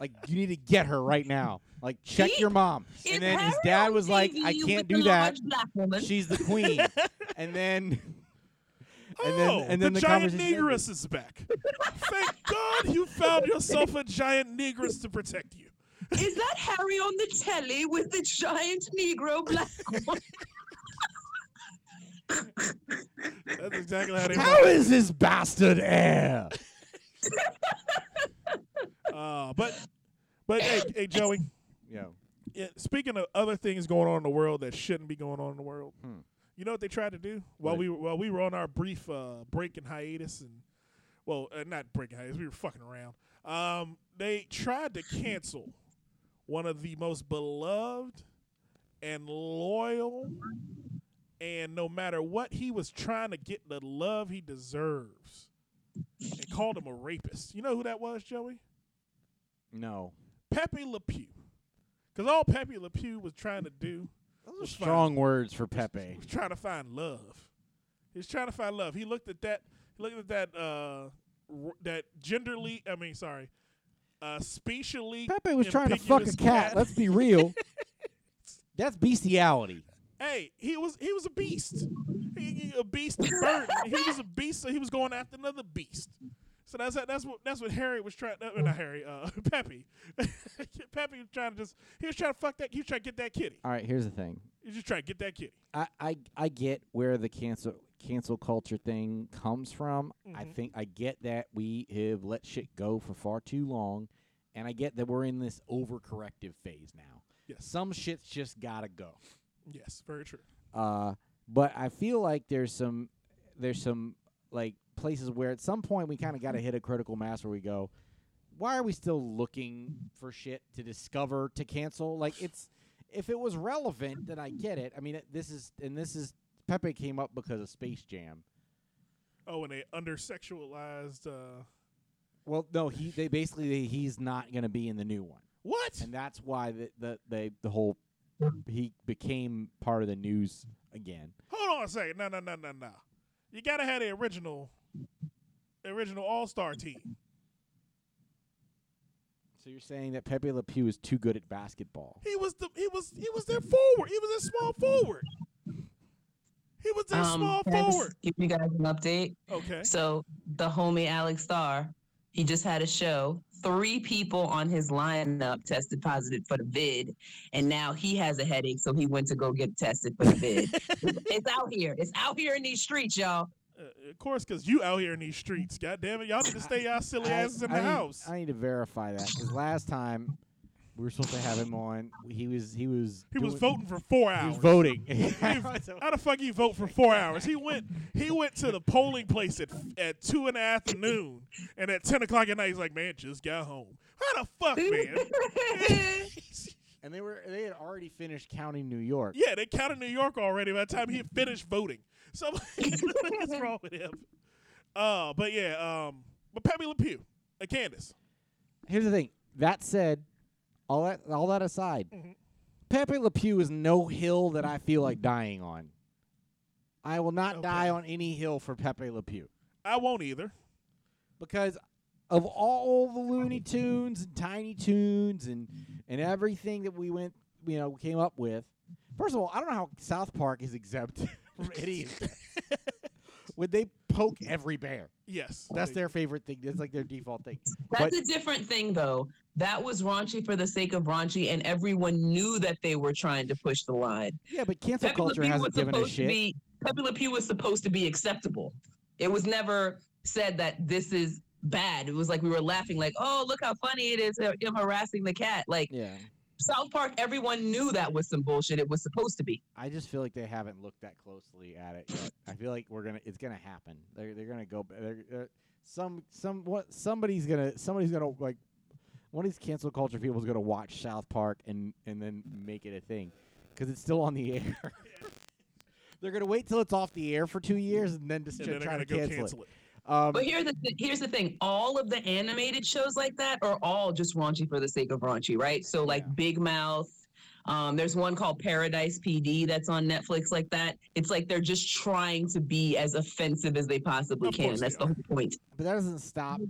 Like, you need to get her right now. Like, check He- your mom. And then his dad on was like, I can't do that. large Black woman? She's the queen. [laughs] and then, and oh, then, and then the, the, giant conversation. negress is back. Thank God you found yourself a giant negress to protect you. Is that Harry on the telly with the giant Negro black woman? That's exactly how they. How is this bastard heir? [laughs] But but hey, hey, Joey. Yeah. Yeah, speaking of other things going on in the world that shouldn't be going on in the world, Hmm. you know what they tried to do while What? we were while we were on our brief uh, break and hiatus and well, uh, not break and hiatus, we were fucking around. Um, they tried to cancel one of the most beloved and loyal, and no matter what he was trying to get the love he deserves, and called him a rapist. You know who that was, Joey? No. Pepe Le Pew. Because all Pepe Le Pew was trying to do was find- strong words for Pepe. was trying to find love. He was trying to find love. He looked at that. He looked at that. Uh, r- that genderly. I mean, sorry. Uh, spatially. Pepe was trying to fuck a ambiguous cat. Let's be real. [laughs] That's bestiality. Hey, he was he was a beast. He, a beast of burden. [laughs] he was a beast, so he was going after another beast. So that's that's what that's what Harry was trying. Uh, not Harry. Uh, [laughs] Pepe. Pepe [laughs] was trying to just. He was trying to fuck that. He was trying to get that kitty. All right, here's the thing. He was just trying to get that kitty. I, I I get where the cancel cancel culture thing comes from. I Mhm. think I get that we have let shit go for far too long, and I get that we're in this overcorrective phase now. Yes. Some shit's just gotta go. Yes. Very true. Uh, but I feel like there's some there's some like places where at some point we kind of got to hit a critical mass where we go, why are we still looking for shit to discover to cancel? Like it's if it was relevant, then I get it. I mean, this is and this is Pepe came up because of Space Jam. Oh, and they under sexualized. Uh, Well, no, he they basically he's not going to be in the new one, what? and that's why the the the, the whole he became part of the news again. Hold on a second. No, no, no, no, no. You gotta have the original, the original All Star team. So you're saying that Pepe Le Pew is too good at basketball? He was the he was he was their forward. He was a small forward. He was their um, small can I just forward. give you guys an update. Okay. So the homie Alex Starr, he just had a show. Three people on his lineup tested positive for the vid, and now he has a headache, so he went to go get tested for the vid. [laughs] it's, it's out here. It's out here in these streets, y'all. Uh, of course, because you out here in these streets. God damn it, y'all need to stay y'all silly I- asses in I the need- house. I need to verify that because last time we were supposed to have him on, he was he was he was doing- voting for four He hours. [laughs] was [laughs] voting. How the fuck he vote for four hours? He went he went to the polling place at at two in the afternoon, and at ten o'clock at night he's like, man, just got home. How the fuck, [laughs] man? and they were they had already finished counting New York. yeah, they counted New York already by the time he had finished voting. So what's wrong with him? Uh, but yeah, um, but Pepe Le Pew, uh, Kandyce. Here's the thing. That said, all that all that aside, Mhm. Pepe Le Pew is no hill that I feel like dying on. I will not Okay. die on any hill for Pepe Le Pew I won't either. because of all the Looney [laughs] Tunes and Tiny Toons and and everything that we went, you know, came up with. First of all, I don't know how South Park is exempt [laughs] from any. [laughs] Would they poke every bear? Yes, That's their favorite thing. That's like their default thing. That's But- a different thing, though. That was raunchy for the sake of raunchy, and everyone knew that they were trying to push the line. Yeah, but cancel Pepe culture hasn't given a supposed to shit. be Pepe Le Pew was supposed to be acceptable. It was never said that this is bad. It was like we were laughing, like, "Oh, look how funny it is uh, him harassing the cat." Like yeah. South Park, everyone knew that was some bullshit. It was supposed to be. I just feel like they haven't looked that closely at it yet. I feel like we're gonna. It's gonna happen. They're they're gonna go. They're, they're, some some what somebody's gonna somebody's gonna like one of these cancel culture people is gonna watch South Park and and then make it a thing because it's still on the air. [laughs] they're gonna wait till it's off the air for two years and then just and then try to gonna go cancel, cancel it. it. Um, But here's the th- here's the thing: all of the animated shows like that are all just raunchy for the sake of raunchy, right? So like Yeah. Big Mouth. Um, there's one called Paradise PD that's on Netflix like that. It's like they're just trying to be as offensive as they possibly Of can. That's the whole point. but that doesn't stop.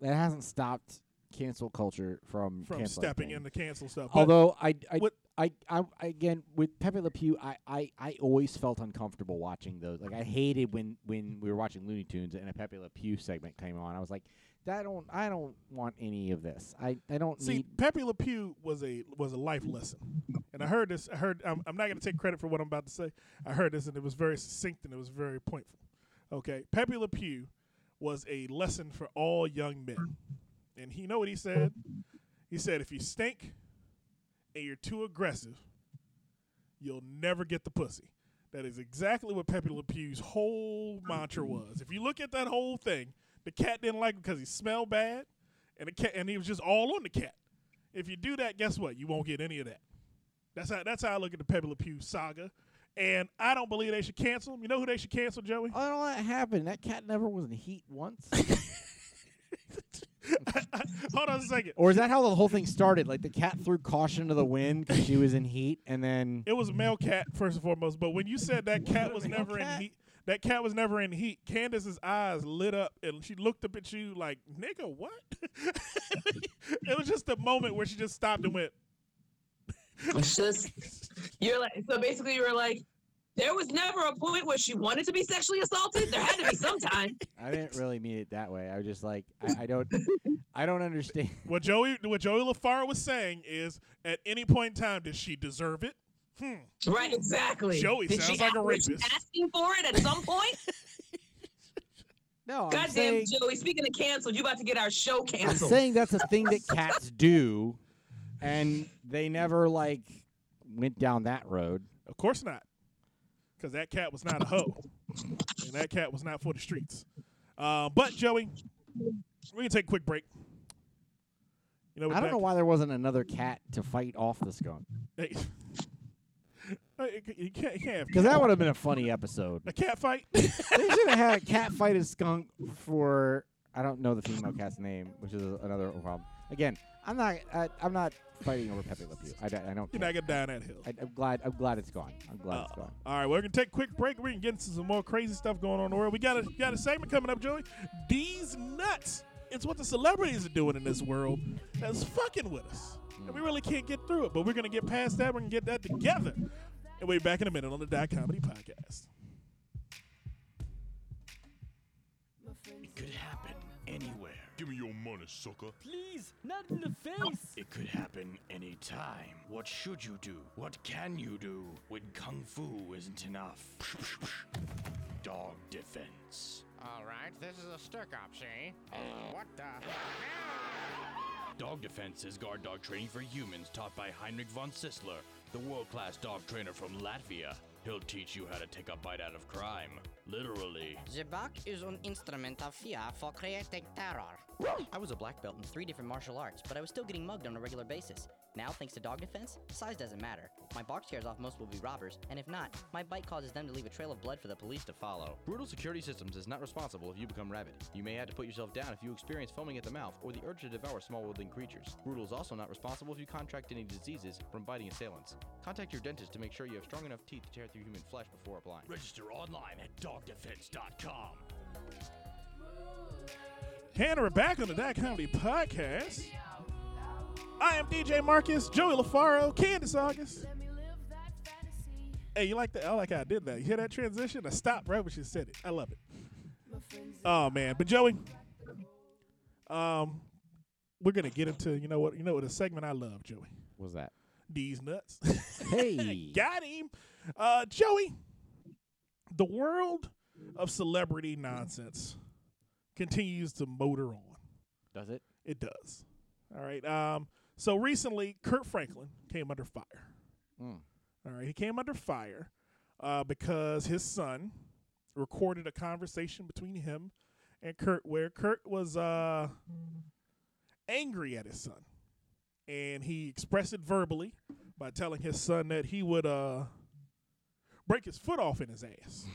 That hasn't stopped cancel culture from from stepping things. in to cancel stuff. Although I, I, what- I, I, I- again with Pepe Le Pew, I, I, I always felt uncomfortable watching those. Like I hated when when we were watching Looney Tunes and a Pepe Le Pew segment came on. I was like, I don't, I don't want any of this. I, I don't see, need. Pepe Le Pew was a was a life lesson, and I heard this. I heard. I'm, I'm not going to take credit for what I'm about to say. I heard this, and it was very succinct and it was very pointful. Okay, Pepe Le Pew was a lesson for all young men, and he you know what he said. He said, if you stink and you're too aggressive, you'll never get the pussy. That is exactly what Pepe Le Pew's whole mantra was. If you look at that whole thing, the cat didn't like him because he smelled bad, and the cat and he was just all on the cat. If you do that, guess what? You won't get any of that. That's how that's how I look at the Pepe Le Pew saga. And I don't believe they should cancel him. You know who they should cancel, Joey? Oh, I don't know what happened. That cat never was in heat once. [laughs] [laughs] Hold on a second. or is that how the whole thing started? Like the cat threw caution to the wind because she was in heat, and then It was a male cat first and foremost, but when you said that cat [laughs] was Male never in heat, that cat was never in heat. Kandyce's eyes lit up and she looked up at you like, "Nigga, what?" [laughs] it was just a moment where she just stopped and went, It's just you're like so basically you were like, there was never a point where she wanted to be sexually assaulted. There had to be some time. [laughs] I didn't really mean it that way. I was just like, I, I don't, I don't understand. [laughs] "What Joey, what Joey LaFaro was saying is, at any point in time, did she deserve it? Hmm. Right, exactly. Joey Did sounds she like a ask- was she rapist. Asking for it at some point. [laughs] No, I'm Goddamn, saying, Joey. Speaking of canceled, you about to get our show canceled. I'm canceled. saying that's a thing that cats do, and they never like went down that road. Of course not, because that cat was not a hoe, and that cat was not for the streets. Uh, but Joey, we can take a quick break. You know, I don't back- know why there wasn't another cat to fight off the skunk, Hey. [laughs] You can't, you can't because that would have been a funny episode. a cat fight. [laughs] they should have had a cat fight a skunk for I don't know the female cat's name, which is another problem. Again, I'm not I, I'm not fighting over Pepe Le Pew. I, don't- I don't. You're not getting down that hill. I, I'm glad. I'm glad it's gone. I'm glad it's oh, gone. All right. well, we're gonna take a quick break. We're gonna get into some more crazy stuff going on in the world. We got a got a segment coming up, Joey. These nuts. It's what the celebrities are doing in this world that's fucking with us, and we really can't get through it. But we're gonna get past that. We're gonna get that together, and we'll be back in a minute on the Dot Comedy Podcast. Give money, sucker. Please, not in the face. It could happen anytime. What should you do? What can you do when kung fu isn't enough? Dog defense. All right, this is a stick up, see? What the? Dog defense is guard dog training for humans taught by Heinrich von Sissler, the world class dog trainer from Latvia. He'll teach you how to take a bite out of crime. Literally. The buck is an instrument of fear for creating terror. I was a black belt in three different martial arts, but I was still getting mugged on a regular basis. Now, thanks to dog defense, size doesn't matter. My bark scares off most will-be robbers, and if not, my bite causes them to leave a trail of blood for the police to follow. Brutal Security Systems is not responsible if you become rabid. You may have to put yourself down if you experience foaming at the mouth or the urge to devour small woodland creatures. Brutal is also not responsible if you contract any diseases from biting assailants. Contact your dentist to make sure you have strong enough teeth to tear through human flesh before applying. Register online at dogdefense.com. Hannah, we're back on the Dot Comedy Podcast. I am DJ Marcus, Joey LaFaro, Kandyce August. Hey, you like that? I like how I did that. You hear that transition? I stopped right when she said it. I love it. Oh man, but Joey, um, we're gonna get into you know what you know what a segment I love, Joey. What's that? These nuts. Hey. [laughs] Got him. Uh, Joey, the world of celebrity nonsense continues to motor on. Does it? It does. All right. Um, so recently, Kirk Franklin came under fire. Mm. All right. He came under fire uh, because his son recorded a conversation between him and Kirk where Kirk was uh, angry at his son. And he expressed it verbally by telling his son that he would uh, break his foot off in his ass.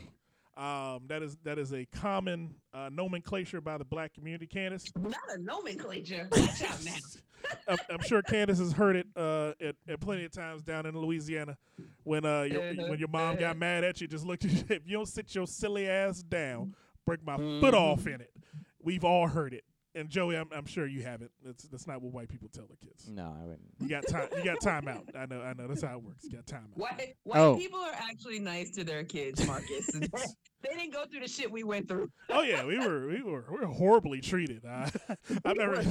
Um, that is that is a common uh, nomenclature by the black community, Kandyce. Not a nomenclature. [laughs] Watch out now. [laughs] I'm, I'm sure Kandyce has heard it uh, at, at plenty of times down in Louisiana when uh your, when your mom got mad at you, just looked at [laughs] you. If you don't sit your silly ass down, break my foot off in it. We've all heard it. And Joey, I'm, I'm sure you haven't. That's that's not what white people tell their kids. No, I wouldn't. You got time. You got time out. I know. I know. That's how it works. You got time out. White, white Oh. people are actually nice to their kids, Marcus. [laughs] they didn't go through the shit we went through. Oh yeah, we were we were we were horribly treated. Uh, [laughs] I've never.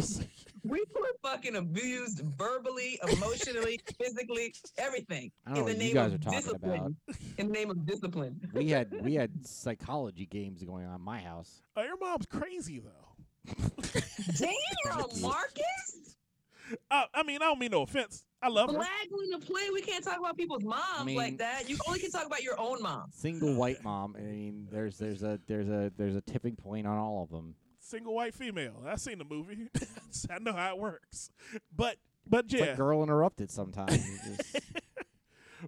We were fucking abused verbally, emotionally, [laughs] physically, everything. I don't know in the what name you guys of are talking discipline. about. In the name of discipline. We had we had psychology games going on in my house. Oh, your mom's crazy though. Damn, Marcus. Uh, I mean, I don't mean no offense. I love her. Black on the plane. We can't talk about people's moms mean- like that. You only can talk about your own mom. Single white mom. I mean, there's there's a there's a there's a tipping point on all of them. Single white female. I've seen the movie. [laughs] I know how it works. But but It's yeah, like Girl Interrupted sometimes. [laughs]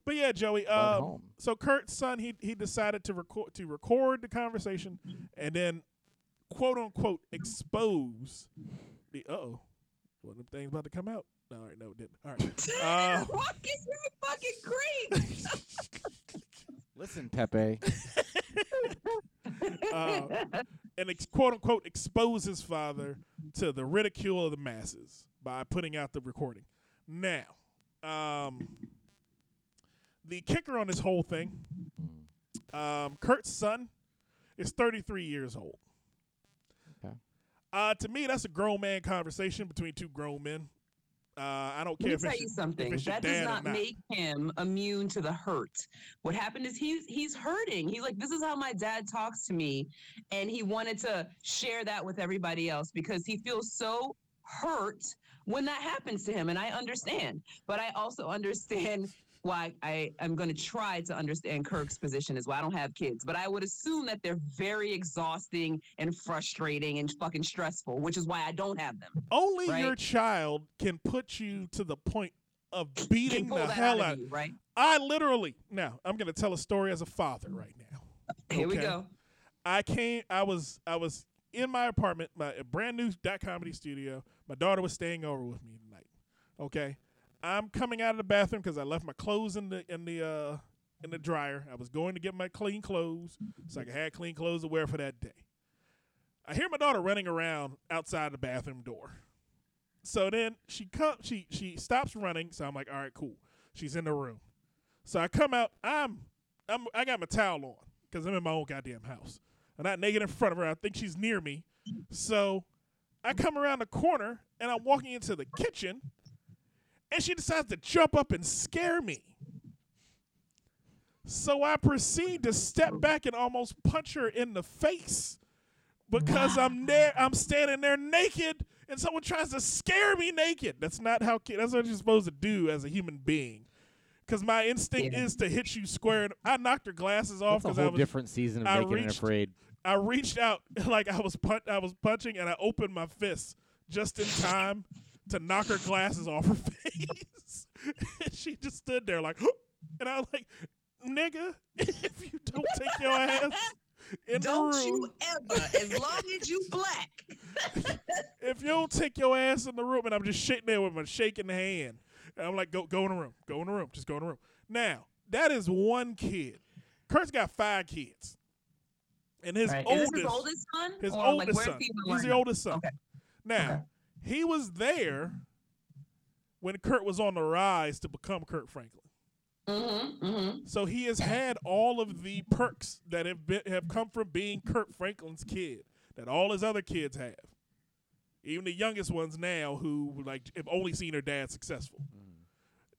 But yeah, Joey. Um, so Kirk's son, he he decided to record to record the conversation and then quote unquote expose the uh oh. One of them things about to come out. All right, no, it didn't. All right. [laughs] Uh, Marcus, you're fucking great. [laughs] Listen, Pepe. [laughs] uh, and ex- quote unquote expose his father to the ridicule of the masses by putting out the recording. Now, um, the kicker on this whole thing, um, Kirk's son is 33 years old. Uh, to me, that's a grown man conversation between two grown men. Uh, I don't care. Let me if tell you something. if it's your That does not not. make him immune to the hurt. What happened is he's he's hurting. He's like, this is how my dad talks to me, and he wanted to share that with everybody else because he feels so hurt when that happens to him, and I understand. But I also [laughs] understand why I am going to try to understand Kirk's position as well. I don't have kids, but I would assume that they're very exhausting and frustrating and fucking stressful, which is why I don't have them. Only Right. your child can put you to the point of beating the hell out of you, right? I literally now I'm gonna tell a story as a father right now. Here we Okay. go. I came. I was. I was in my apartment, my brand new dot comedy studio. My daughter was staying over with me tonight. Okay, I'm coming out of the bathroom because I left my clothes in the in the uh in the dryer. I was going to get my clean clothes so I could have clean clothes to wear for that day. I hear my daughter running around outside the bathroom door. So then she come. She she stops running. So I'm like, all right, cool. She's in the room. So I come out. I'm I'm I got my towel on because I'm in my own goddamn house. I'm not naked in front of her. I think she's near me. So I come around the corner and I'm walking into the kitchen and she decides to jump up and scare me. So I proceed to step back and almost punch her in the face because I'm there. I'm standing there naked, and someone tries to scare me naked. That's not how. That's what you're supposed to do as a human being. Because my instinct Yeah. is to hit you square. In, I knocked her glasses off That's a because I was different season of I Naked and reached- Afraid. I reached out [laughs] like I was pun- I was punching and I opened my fist just in time to knock her glasses off her [laughs] face. [laughs] and she just stood there like, and I was like, nigga, [laughs] if you don't take your ass in Don't the room, you ever, as long as you black. [laughs] if you don't take your ass in the room, and I'm just sitting there with my shaking hand, and I'm like, go go in the room, go in the room, just go in the room. Now that is one kid. Kirk's got five kids, and his Right. oldest, Is this his oldest son? his or oldest like, son. he He's the oldest son. Okay. Now, Okay. he was there when Kirk was on the rise to become Kirk Franklin. Mm-hmm, mm-hmm. So he has had all of the perks that have been have come from being Kirk Franklin's kid that all his other kids have. Even the youngest ones now who like have only seen their dad successful.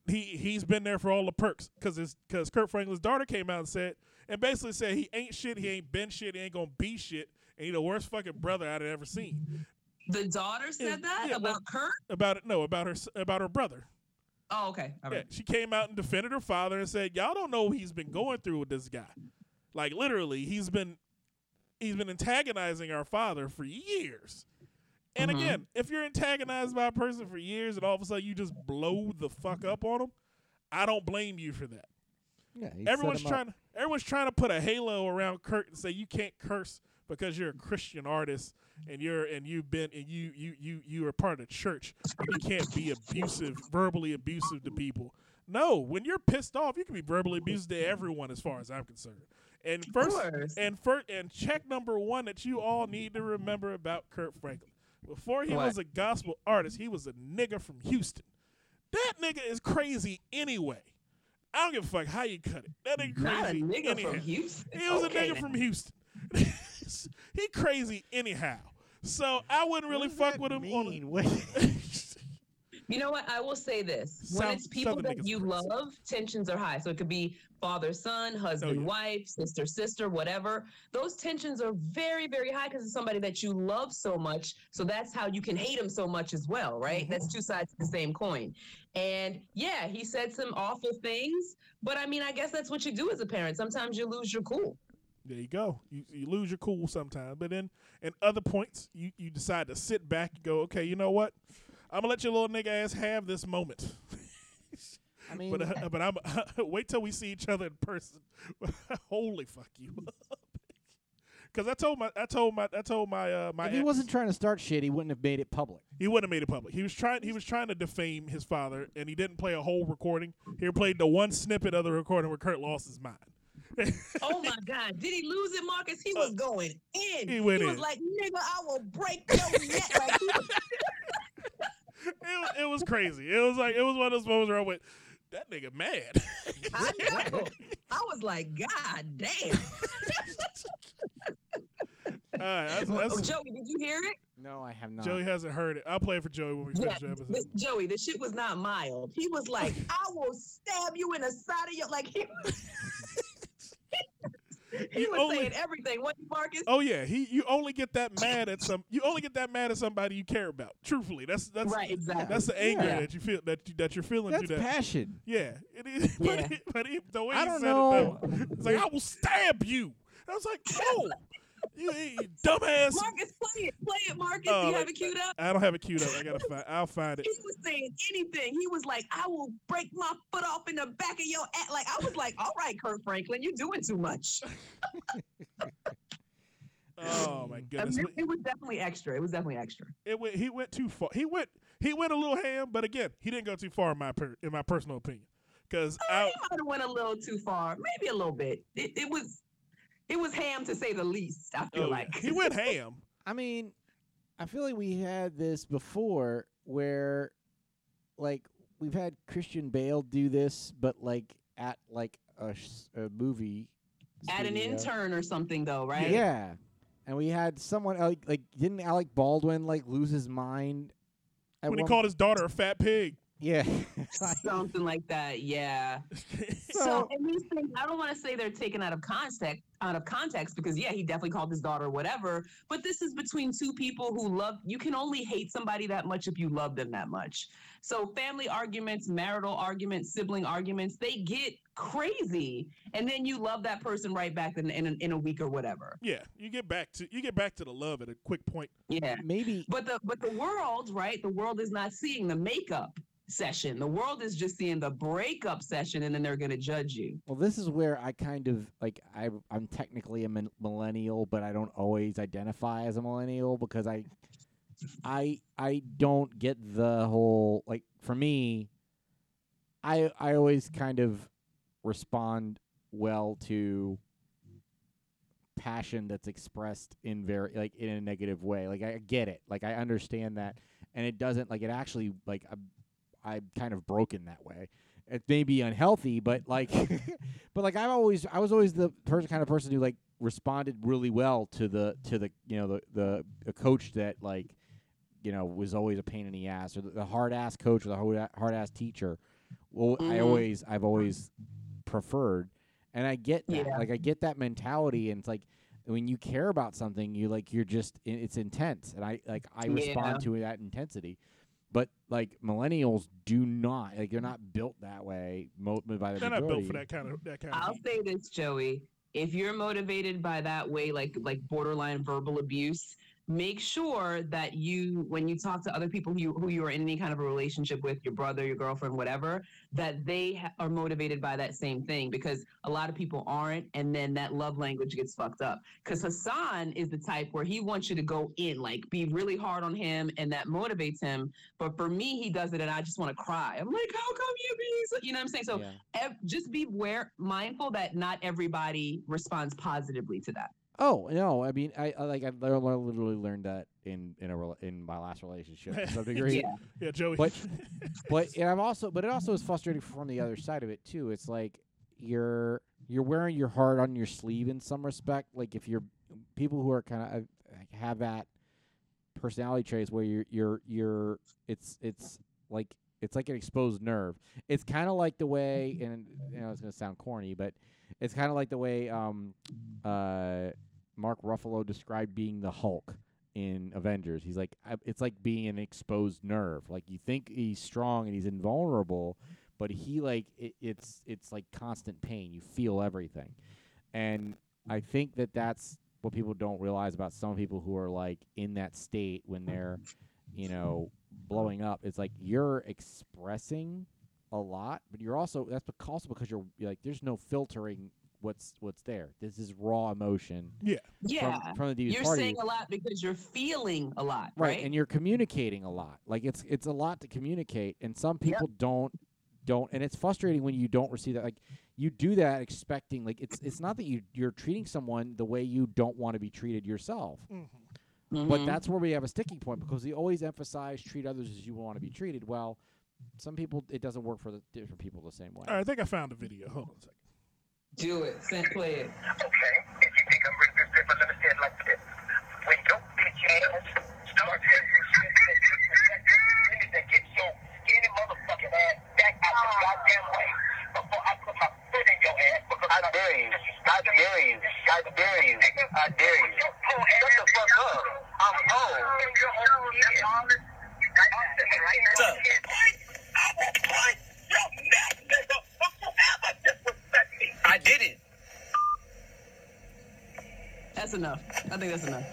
He he's been there for all the perks because because Kirk Franklin's daughter came out and said and basically said he ain't shit, he ain't been shit, he ain't gonna be shit, and he the worst fucking brother I'd ever seen. The daughter said Yeah, that yeah, well- about Kirk? About it, no, about her about her brother. Oh, okay. All Yeah, right. she came out and defended her father and said, "Y'all don't know what he's been going through with this guy. Like literally, he's been he's been antagonizing our father for years." And Mhm. again, if you're antagonized by a person for years and all of a sudden you just blow the fuck up on them, I don't blame you for that. Yeah, Everyone's him up. trying to everyone's trying to put a halo around Kirk and say you can't curse because you're a Christian artist and you're and you've been and you you you you are part of the church you can't be abusive, verbally abusive to people. No, when you're pissed off, you can be verbally abusive to everyone as far as I'm concerned. And first and first and check number one that you all need to remember about Kirk Franklin. Before he What? was a gospel artist, he was a nigga from Houston. That nigga is crazy anyway. I don't give a fuck how you cut it. That nigga Not a crazy nigga anyhow. from Houston. He was Okay, a nigga from Houston. [laughs] he crazy anyhow. So I wouldn't really What does fuck that with him on mean? What- [laughs] You know what? I will say this: when South- it's people Southern that you crazy. love, tensions are high. So it could be father son, husband Oh, yeah. wife, sister sister, whatever. Those tensions are very very high because it's somebody that you love so much. So that's how you can hate him so much as well, right? Mm-hmm. That's two sides of the same coin. And yeah, he said some awful things, but I mean, I guess that's what you do as a parent. Sometimes you lose your cool. There you go. You, you lose your cool sometimes, but then in other points, you, you decide to sit back and go, okay, you know what? I'm gonna let your little nigga ass have this moment. [laughs] I mean, but uh, but I'm wait till we see each other in person. [laughs] Holy fuck you. Because [laughs] I told my I told my I told my uh, my if he ex- wasn't trying to start shit, he wouldn't have made it public. he wouldn't have made it public. He was trying he was trying to defame his father, and he didn't play a whole recording. He played the one snippet of the recording where Kirk lost his mind. Oh my God! Did he lose it, Marcus? He was going in. Uh, He went was in. like, "Nigga, I will break your neck." Like, he was- it, was- it was crazy. It was like it was one of those moments where I went, "That nigga mad." I [laughs] know. I was like, God damn. [laughs] All right, that's, Oh, that's, Joey, did you hear it? No, I have not. Joey hasn't heard it. I'll play it for Joey when we Yeah, finish the episode. this, Joey, the shit was not mild. He was like, [laughs] I will stab you in the side of your like he was, he You was only- saying everything. What Marcus? Oh yeah, he you only get that mad at some you only get that mad at somebody you care about. Truthfully, that's that's right, exactly. that's the anger Yeah. that you feel that you, that you're feeling That's that. passion. Yeah, it is. [laughs] Yeah. But, he, but he, the way I he don't said know. it, though, it's like I will stab you. I was like, oh, [laughs] you, you dumbass. Marcus, play it, play it, Marcus. Oh, Do you like- have it queued up? I don't have it queued up. I gotta find. I'll find it. He was saying anything. He was like, I will break my foot off in the back of your ass. Like, I was like, all right, Kirk Franklin, you're doing too much. [laughs] Oh my I goodness. mean, it, was definitely extra. It was definitely extra. It went. He went too far. He went. He went a little ham, but again, he didn't go too far in my per, in my personal opinion. Because Uh, I, he might have went a little too far, maybe a little bit. It, it was, it was ham to say the least. I feel oh, yeah. like he went ham. [laughs] I mean, I feel like we had this before where, like, we've had Christian Bale do this, but like at like a, a movie. at an intern or something, though, right? Yeah, and we had someone like, like didn't Alec Baldwin like lose his mind? at when he called his daughter a fat pig. Yeah, [laughs] Something like that. Yeah. [laughs] So, So- and these things, I don't want to say they're taken out of context, out of context, because yeah, he definitely called his daughter whatever. But this is between two people who love. You can only hate somebody that much if you love them that much. So, family arguments, marital arguments, sibling arguments, they get crazy, and then you love that person right back in in a, in a week or whatever. yeah, you get back to you get back to the love at a quick point. Yeah. maybe But the but the world, right? The world is not seeing the makeup session. The world is just seeing the breakup session, and then they're going to judge you. Well, this is where I kind of like I I'm technically a millennial, but I don't always identify as a millennial because I I I don't get the whole like for me I I always kind of respond well to passion that's expressed in very like in a negative way. Like I get it. Like I understand that and it doesn't like it actually like I'm, I'm kind of broken that way it may be unhealthy, but like, [laughs] [laughs] but like I've always, I was always the person kind of person who like responded really well to the to the you know the the a coach that like you know was always a pain in the ass or the, the hard ass coach or the hard ass teacher. Well, I Mhm. always I've always preferred, and I get that. Yeah. Like I get that mentality, and it's like when you care about something, you like you're just it's intense, and I like I Yeah. respond to that intensity. But like millennials do not like they're not built that way. Mo- by the They're not built for that kind of that kind. I'll heat. say this, Joey. If you're motivated by that way, like like borderline verbal abuse, make sure that you, when you talk to other people who you, who you are in any kind of a relationship with, your brother, your girlfriend, whatever, that they ha- are motivated by that same thing. Because a lot of people aren't, and then that love language gets fucked up. Because Hassan is the type where he wants you to go in, like be really hard on him, and that motivates him. But for me, he does it, and I just want to cry. I'm like, how come you be? So, you know what I'm saying? So Yeah. ev- just be aware, mindful that not everybody responds positively to that. Oh no! I mean, I, I like I literally learned that in in a rela- in my last relationship to some [laughs] degree. Yeah. yeah, Joey. But [laughs] but and I'm also but it also is frustrating from the other side of it too. It's like you're you're wearing your heart on your sleeve in some respect. Like if you're people who are kind of have that personality traits where you're you're you're it's it's like it's like an exposed nerve. It's kind of like the way, [laughs] and you know, it's gonna sound corny, but it's kind of like the way um, uh, Mark Ruffalo described being the Hulk in Avengers. He's like, it's like being an exposed nerve. Like you think he's strong and he's invulnerable, but he like it, it's it's like constant pain. You feel everything, and I think that that's what people don't realize about some people who are like in that state when they're, you know, blowing up. It's like you're expressing a lot, but you're also that's also because you're like there's no filtering what's what's there. This is raw emotion Yeah. Yeah. from, from the DV's You're party. saying a lot because you're feeling a lot, right, right? and you're communicating a lot. Like it's it's a lot to communicate, and some people don't don't, and it's frustrating when you don't receive that. Like you do that expecting like it's it's not that you you're treating someone the way you don't want to be treated yourself. But Mhm. that's where we have a sticking point because we always emphasize treat others as you want to be treated. Well, some people it doesn't work for the different people the same way. All right, I think I found a video. Hold on a second. Do it. Send play it. Okay, if you think I'm really this paper, let me say it like this. When your bitch ass starts saying that you need to get your skinny motherfucking ass back out the goddamn way before I put my foot in your ass. Because I dare you. I dare you. I dare you. I dare you. Shut the fuck up. I'm old. What's up? I did it. That's enough. I think that's enough.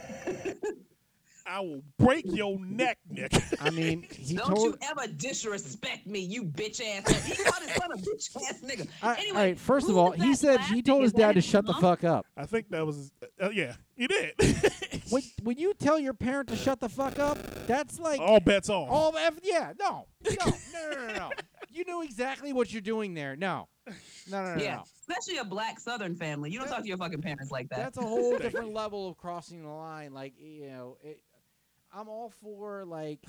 I will break your neck, Nick. I mean, he Don't told. you ever disrespect me, you bitch ass. He called his son a bitch ass nigga. I- anyway, all right, first of all, he said he told his dad to his shut the fuck up. I think that was. Uh, yeah, he did. [laughs] When when you tell your parent to shut the fuck up, that's like All bets off. all yeah, no, no, no, no, no, no. [laughs] You know exactly what you're doing there. No, no, no, no, Yeah, no. especially a black Southern family. You don't talk to your fucking parents like that. That's a whole [laughs] different level of crossing the line. Like you know, it, I'm all for like,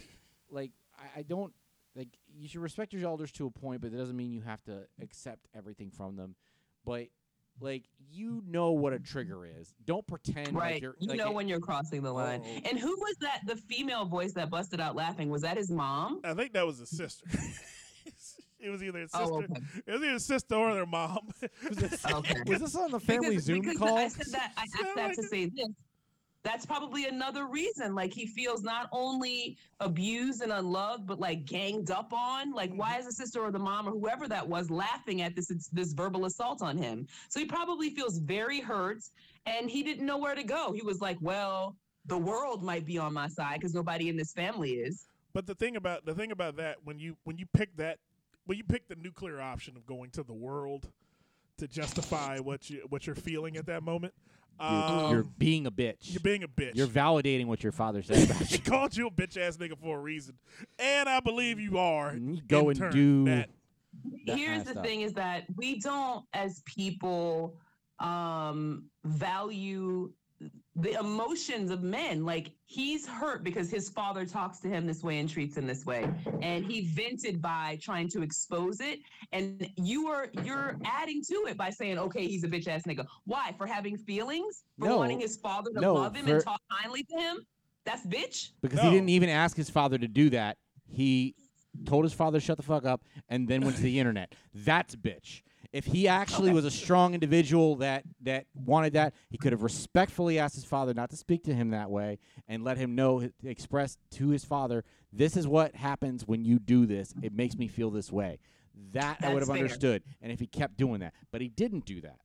like I, I don't like you should respect your elders to a point, but that doesn't mean you have to accept everything from them. But like you know what a trigger is. Don't pretend like Right. you're. you like know it- when you're crossing the line. Oh. And who was that? The female voice that busted out laughing. Was that his mom? I think that was his sister. [laughs] [laughs] it was either his sister. Oh, okay. It was either his sister or their mom. [laughs] [laughs] Okay. Was this on the family Because- Zoom because call? I said that. I asked Sound that like to it. say this. That's probably another reason. Like he feels not only abused and unloved, but like ganged up on. Like Mm-hmm. why is the sister or the mom or whoever that was laughing at this this verbal assault on him? So he probably feels very hurt, and he didn't know where to go. He was like, "Well, the world might be on my side because nobody in this family is." But the thing about the thing about that when you when you pick that when you pick the nuclear option of going to the world to justify what you what you're feeling at that moment, You're, um, you're being a bitch. you're being a bitch. You're validating what your father said about [laughs] she you. called you a bitch ass nigga for a reason, and I believe you are. You go and do that. that here's the stuff. thing is that we don't as people um value the emotions of men like he's hurt because his father talks to him this way and treats him this way and he vented by trying to expose it and you are you're adding to it by saying okay he's a bitch ass nigga why for having feelings for No. wanting his father to No, love him for- and talk kindly to him that's bitch because No. he didn't even ask his father to do that. He told his father to shut the fuck up and then went to the internet. That's bitch. If he actually was a strong individual that that wanted that, he could have respectfully asked his father not to speak to him that way and let him know, express to his father, this is what happens when you do this. It makes me feel this way. That I would have fair. understood. And if he kept doing that, but he didn't do that.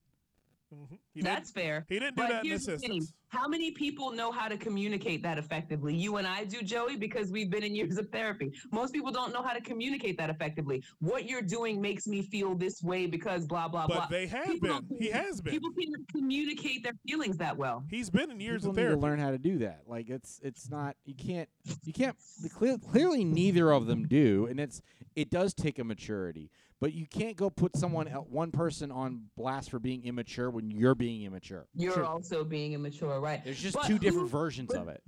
Mhm. That's fair. He didn't do But that in here's this the thing. instance. How many people know how to communicate that effectively? You and I do, Joey, because we've been in years of therapy. Most people don't know how to communicate that effectively. What you're doing makes me feel this way because blah blah But blah. they have People been. He has been. People can't communicate their feelings that well. He's been in years People of need therapy. to learn how to do that. Like it's it's not you can't you can't clearly neither of them do, and it's it does take a maturity. But you can't go put someone el- one person on blast for being immature when you're being immature. You're Sure. also being immature, right? There's just But two different who- versions but- of it.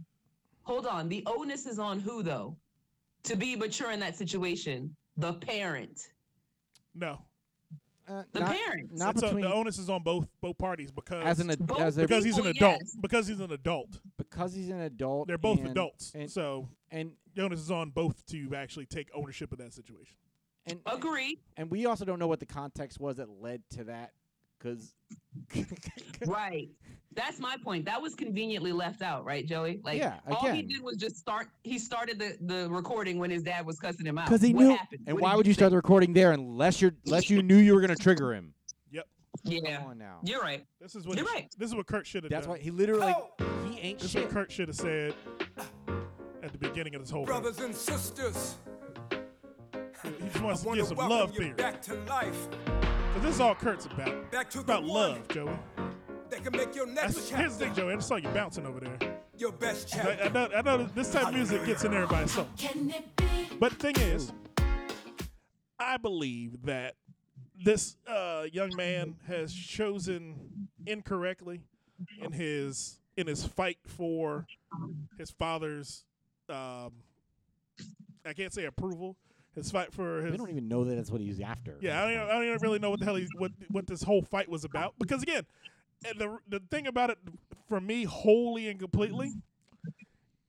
Hold on. The onus is on who though? To be mature in that situation, the parent. No. Uh, The not, parents. not It's on- between the onus is on both both parties because as an ad- Both as a, because he's an adult. yes. Because he's an adult. because he's an adult. They're both and, adults. and so and the onus is on both to actually take ownership of that situation. And [laughs] Agreed. and we also don't know what the context was that led to that because [laughs] Right. That's my point. That was conveniently left out, right, Joey? Like Yeah, all he did was just start he started the, the recording when his dad was cussing him out. because he What knew. happened? And What why would you say? start the recording there unless you're unless you knew you were gonna trigger him? Yep yeah. Come on now. You're right. This is what You're he- right. This is what Kirk should have done. That's done. why he literally like he ain't This is shit. what Kirk should have said at the beginning of this whole thing. Brothers and sisters, He just wants to want give some welcome love you theory. back to life. Because this is all Kirk's about. Back to It's the about one love, Joey. that can make your That's, next here's the chapter thing, Joey. I just saw you bouncing over there. your best I, I know, I know this type of music gets in everybody's soul. But the thing is, I believe that this uh, young man has chosen incorrectly in his in his fight for his father's. Um, I can't say approval. His fight for his. We don't even know that that's what he's after. Yeah, I don't, even- I don't even really know what the hell he, what what this whole fight was about because again, and the the thing about it for me, wholly and completely,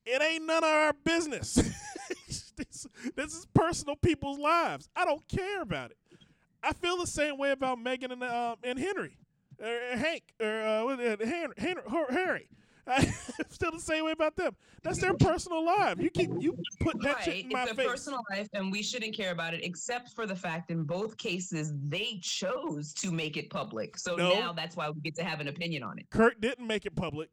it ain't none of our business. [laughs] this, this is personal people's lives. I don't care about it. I feel the same way about Meghan and uh, and Henry, or Hank, or uh, uh, Henry, Henry, Harry. [laughs] I feel the same way about them. That's their personal life. You keep you put that shit Right. in my It's a face. personal life and we shouldn't care about it, except for the fact in both cases they chose to make it public. So No. now that's why we get to have an opinion on it. Kirk didn't make it public.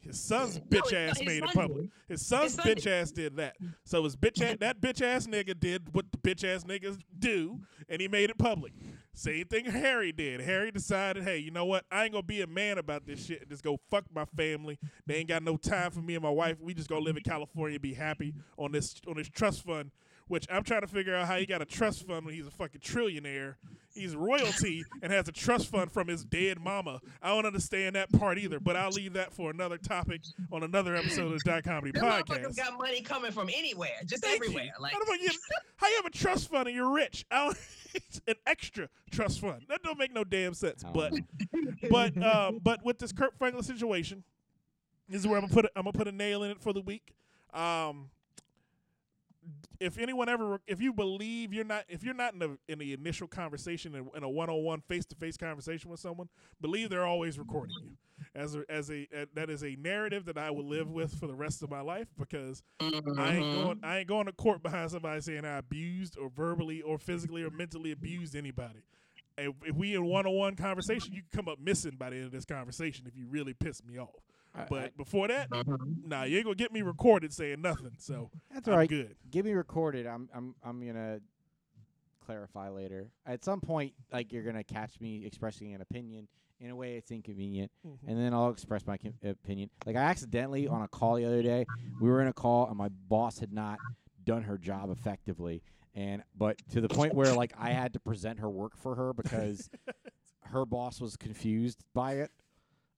His son's bitch his- ass his made it public. did. His son's son bitch did. ass did that. So his bitch ass, that bitch ass nigga did what the bitch ass niggas do, and he made it public. Same thing Harry did. Harry decided, hey, you know what? I ain't gonna be a man about this shit and just go fuck my family. They ain't got no time for me and my wife. We just gonna live in California and be happy on this on this trust fund. Which I'm trying to figure out how he got a trust fund when he's a fucking trillionaire. He's royalty and has a trust fund from his dead mama. I don't understand that part either, but I'll leave that for another topic on another episode of the Dot Comedy Them Podcast. motherfuckers got money coming from anywhere, just Thank everywhere. You. Like how, you, how you have a trust fund and you're rich? I [laughs] it's an extra trust fund. That don't make no damn sense. But but um, but with this Kirk Franklin situation, this is where I'm gonna put it, I'm gonna put a nail in it for the week. Um, if anyone ever, if you believe you're not, if you're not in the in the initial conversation in, in a one on one face to face conversation with someone, believe they're always recording you. As a, as a uh, that is a narrative that I will live with for the rest of my life because I ain't Mhm. going I ain't going to court behind somebody saying I abused or verbally or physically or mentally abused anybody. If, if we in one on one conversation, you can come up missing by the end of this conversation if you really piss me off. I- But I- before that, Mhm. nah, you ain't gonna get me recorded saying nothing. So that's I'm all right. good. Give me recorded. I'm I'm I'm gonna clarify later. At some point, like you're gonna catch me expressing an opinion in a way it's inconvenient, Mhm. and then I'll express my com- opinion. Like I accidentally on a call the other day, we were in a call and my boss had not done her job effectively, and but to the point where like I had to present her work for her because [laughs] her boss was confused by it,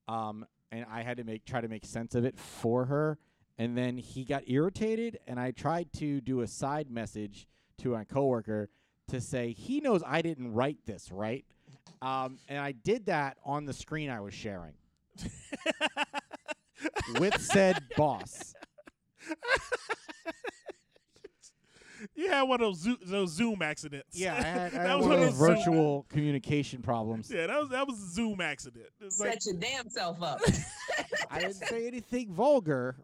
um, and I had to make try to make sense of it for her. And then he got irritated, and I tried to do a side message to my coworker to say he knows I didn't write this, right? Um, and I did that on the screen I was sharing [laughs] with said boss. [laughs] You had one of those Zoom, those Zoom accidents. Yeah, I had, [laughs] I that had was one of those those Zoom- virtual communication problems. Yeah, that was that was a Zoom accident. It's like, your damn self up. [laughs] I didn't say anything vulgar.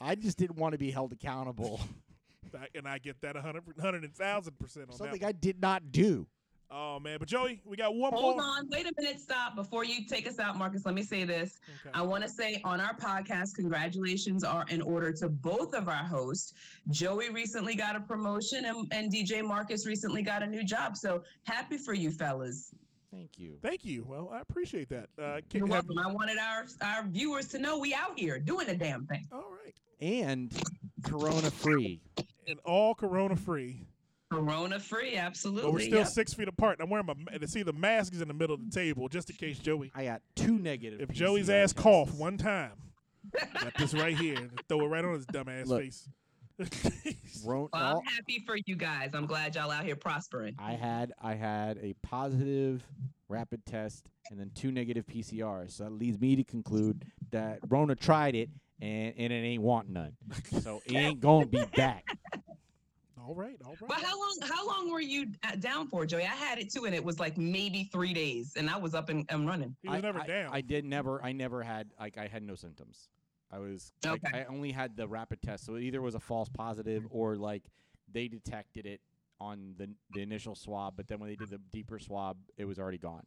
I just didn't want to be held accountable. [laughs] and I get that a hundred, hundred and thousand percent on that. Something. I did not do. Oh man, but Joey, we got one more. Hold more. on, wait a minute, stop. Before you take us out, Marcus, let me say this. Okay. I want to say on our podcast, congratulations are in order to both of our hosts. Joey recently got a promotion and, and DJ Marcus recently got a new job. So happy for you fellas. Thank you. Thank you. Well, I appreciate that. Uh, You're can- have- welcome. I wanted our our viewers to know we out here doing the damn thing. all right, And Corona free. and all Corona free. Corona free, absolutely. But we're still yep. six feet apart. I'm wearing my. ma- To see the mask is in the middle of the table, just in case Joey. I got two negative. If Joey's ass tests. cough one time, got this right here. and Throw it right on his dumb ass Look. face. [laughs] Well, I'm happy for you guys. I'm glad y'all out here prospering. I had I had a positive rapid test and then two negative PCRs. So that leads me to conclude that Rona tried it and, and it ain't want none. So it ain't gonna be back. [laughs] all right, all right. But how long? How long were you uh, down for, Joey? I had it too, and it was like maybe three days, and I was up and, and running. he was I, never I- down. I did never I never had like I had no symptoms. I was like, Okay. I only had the rapid test. So it either was a false positive or like they detected it on the the initial swab, but then when they did the deeper swab, it was already gone.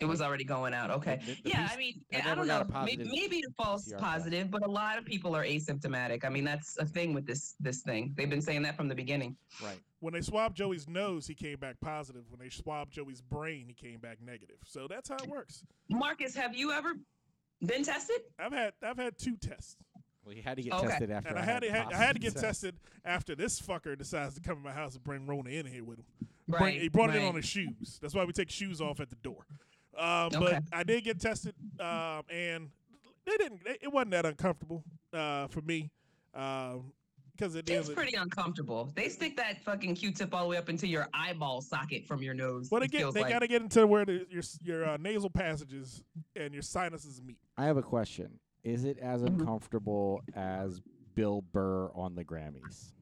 It was already going out. Okay. The- the yeah, piece- I mean, I I, don't got a know. Maybe, maybe a false PCR test. positive, but a lot of people are asymptomatic. I mean, that's a thing with this this thing. They've been saying that from the beginning. Right. when they swabbed Joey's nose, he came back positive. When they swabbed Joey's brain, he came back negative. So that's how it works. Marcus, have you ever been tested? I've had I've had two tests, Well, he had to get Okay. tested after. and I had to the had, I had to get test. [laughs] tested after this fucker decides to come to my house and bring Rona in here with him. Right. Bring- he brought it in on his shoes. That's why we take shoes off at the door. Um, Okay. But I did get tested, um, and they didn't. It it wasn't that uncomfortable uh, for me because it It's is. pretty uncomfortable. They stick that fucking Q-tip all the way up into your eyeball socket from your nose. Well, they it get feels they like. got to get into where the, your your uh, nasal passages and your sinuses meet. I have a question. Is it as Mhm. uncomfortable as Bill Burr on the Grammys?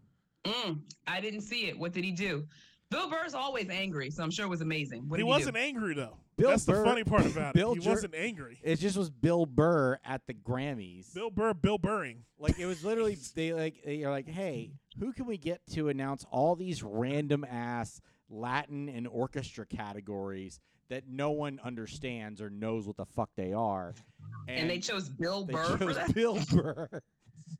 Mm, I didn't see it. What did he do? Bill Burr's always angry, so I'm sure it was amazing. What he did wasn't do? angry though. Bill That's Burr- the funny part about Bill it. He Jer- wasn't angry. It just was Bill Burr at the Grammys. Bill Burr, Bill Burring. Like it was literally they like they are like, hey, who can we get to announce all these random ass Latin and orchestra categories that no one understands or knows what the fuck they are? And they chose Bill they Burr for chose that. Bill Burr.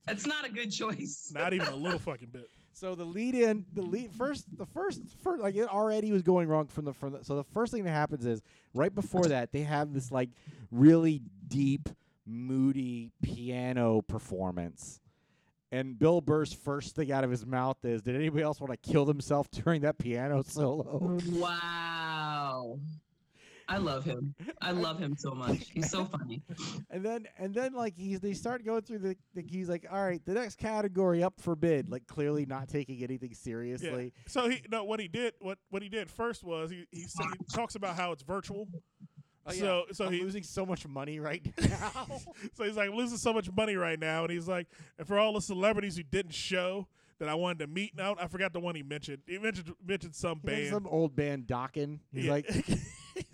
That's not a good choice. [laughs] Not even a little fucking bit. So the lead in, the lead first, the first, first, like it already was going wrong from the from the. So the first thing that happens is right before that they have this like really deep, moody piano performance, and Bill Burr's first thing out of his mouth is, "Did anybody else want to kill themselves during that piano solo?" Wow. I love him. I love him so much. He's so funny. [laughs] And then and then like he's they start going through the, the he's like, "All right, the next category up for bid," like clearly not taking anything Yeah. seriously. So he no what he did what what he did first was he he, said, he talks about how it's virtual. Oh, yeah. So so I'm he losing so much money right [laughs] now. so he's like I'm losing so much money right now, and he's like, and for all the celebrities who didn't show that I wanted to meet. Now I forgot the one he mentioned. He mentioned mentioned some He band. some old band Dokken. He's Yeah. like, [laughs]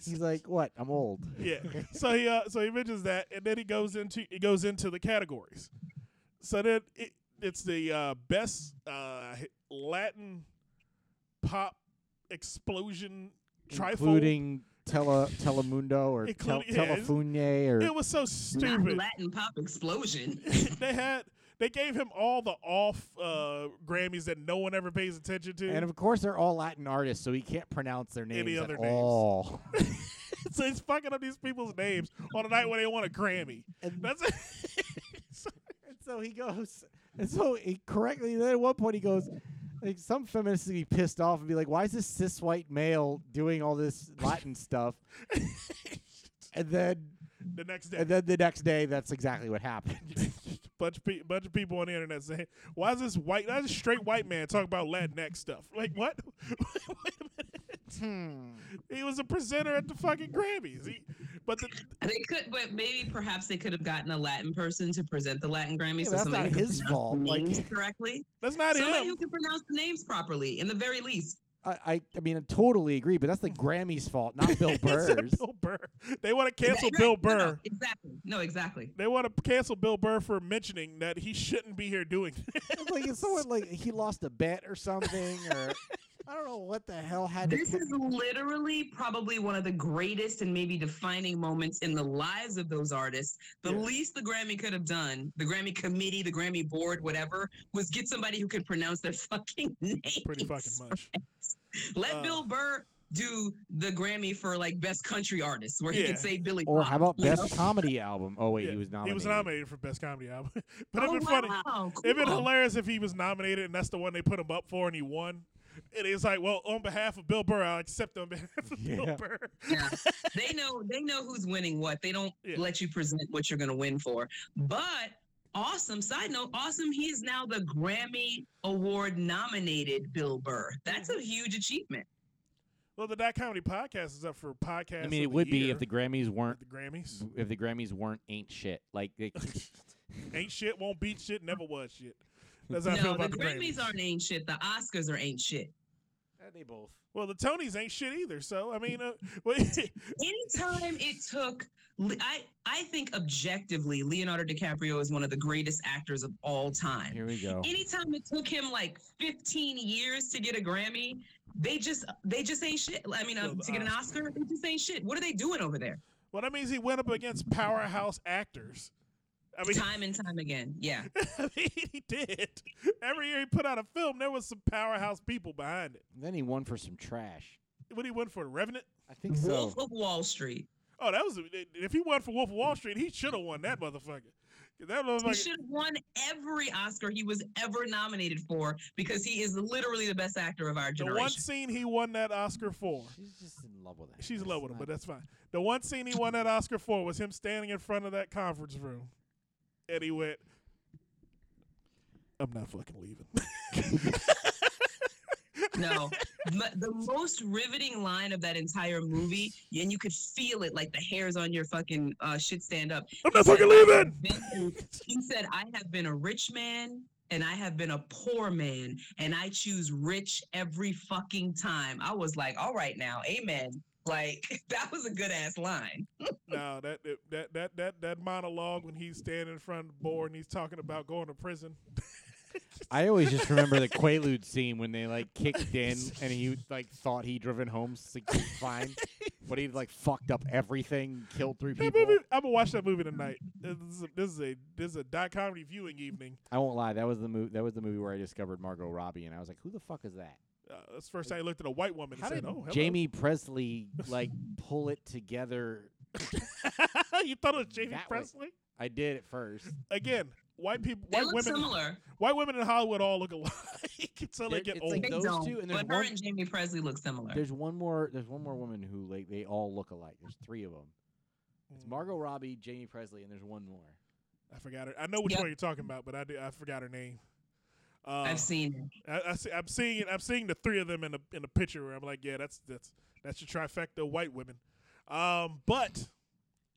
he's like, what? I'm old. [laughs] yeah. So he uh, so he mentions that, and then he goes into he goes into the categories. So then it, it's the uh, best uh, Latin pop explosion trifold. including Tele Telemundo or tel- yeah, it's- Telefunye or It was so Not stupid. Latin pop explosion. [laughs] they had they gave him all the off uh, Grammys that no one ever pays attention to. and of course they're all Latin artists, so he can't pronounce their names Any at other names. all. [laughs] [laughs] so he's fucking up these people's names on a night when they want a Grammy. And- That's it. [laughs] And so he goes, and so he correctly. Then at one point he goes, like some feminists would be pissed off and be like, "Why is this cis white male doing all this Latin stuff?" and then, the next day. and then the next day, that's exactly what happened. Bunch of pe- bunch of people on the internet saying, "Why is this white? Why is this straight white man talking about Latinx stuff?" Like what? [laughs] Wait a minute. Hmm. He was a presenter at the fucking Grammys. He, but the, they could, but maybe perhaps they could have gotten a Latin person to present the Latin Grammys. Yeah, so that's somebody not could his pronounce fault, like- correctly. that's not Somebody him. who can pronounce the names properly, in the very least. I, I, I mean, I totally agree, but that's the Grammys' fault, not Bill [laughs] It's Burr's. Bill Burr. They want to cancel Right, Bill no, no, Burr. exactly. No, exactly. They want to cancel Bill Burr for mentioning that he shouldn't be here doing. [laughs] It's like it's someone like he lost a bet or something, or [laughs] I don't know what the hell had to. This ca- is literally probably one of the greatest and maybe defining moments in the lives of those artists. The Yeah. least the Grammy could have done, the Grammy committee, the Grammy board, whatever, was get somebody who could pronounce their fucking names. Pretty fucking much. Let Uh, Bill Burr do the Grammy for like best country artist, where he Yeah. could say Billy. or Bob, how about you know? best comedy album? Oh wait, Yeah, he was nominated. He was nominated for best comedy album. [laughs] but Oh, it'd been funny. wow, It'd been hilarious if he was nominated and that's the one they put him up for and he won. It's like, well, on behalf of Bill Burr, I'll accept on behalf of [laughs] Yeah. Bill Burr. Yeah. they know they know who's winning what. They don't Yeah. let you present what you're going to win for. But awesome. Side note, awesome. He is now the Grammy Award nominated Bill Burr. That's a huge achievement. Well, the Dot Comedy Podcast is up for podcast. I mean, of it the would be if the Grammys weren't the Grammys. if the Grammys weren't ain't shit. Like they, [laughs] [laughs] Ain't shit, won't beat shit, never was shit. That's how I feel No, the about the Grammys Grammys. aren't ain't shit. The Oscars are ain't shit. They both. Well, the Tonys ain't shit either. So I mean, uh, [laughs] well, [laughs] Anytime it took, I I think objectively, Leonardo DiCaprio is one of the greatest actors of all time. Here we go. Anytime it took him like 15 years to get a Grammy, they just they just ain't shit. I mean, uh, to get an Oscar, they just ain't shit. What are they doing over there? well, that means he went up against powerhouse actors. I mean, Time and time again. Yeah. [laughs] I mean, he did. Every year he put out a film, there was some powerhouse people behind it. Then he won for some trash. What he won for, Revenant? I think so. Wolf of Wall Street. Oh, that was if he won for Wolf of Wall Street, he should have won that motherfucker. 'Cause That He motherfucker. should have won every Oscar he was ever nominated for because he is literally the best actor of our generation. The generation. one scene he won that Oscar for. She's just in love with him. She's in love with him, but that's fine. The one scene he won that Oscar for was him standing in front of that conference room, and he went, "I'm not fucking leaving." [laughs] No, the most riveting line of that entire movie, and you could feel it like the hairs on your fucking uh, shit stand up. I'm not said, fucking "I have leaving." been He said, "I have been a rich man." And I have been a poor man, and I choose rich every fucking time. I was like, all right now, amen. Like, [laughs] that was a good ass line. [laughs] no, that that that that that monologue when he's standing in front of the board and he's talking about going to prison. [laughs] I always just remember the Quaalude scene when they like kicked in and he like thought he'd driven home s- fine, but he'd like fucked up everything, killed three people. movie, I'm gonna watch that movie tonight. This is a, this is a this is a dot comedy viewing evening. I won't lie, that was the movie. That was the movie where I discovered Margot Robbie, and I was like, "Who the fuck is that?" Uh, that's the first time I looked at a white woman and How said, did "Oh, hello." Jaime Pressly like pull it together? [laughs] you thought it was Jaime That way. Pressly? I did at first. Again, white people, They white look women, similar. white women in Hollywood all look alike [laughs] until they They're- get it's old. like They those don't, two, and there's but her one- and Jaime Pressly look similar. There's one more. There's one more woman who like they all look alike. There's three of them. It's Mm, Margot Robbie, Jaime Pressly, and there's one more. I forgot her. I know which Yep. one you're talking about, but I do, I forgot her name. Uh, I've seen it. I, I see, I'm seeing it. I'm seeing the three of them in a in a picture where I'm like, yeah, that's that's that's your trifecta white women. Um, but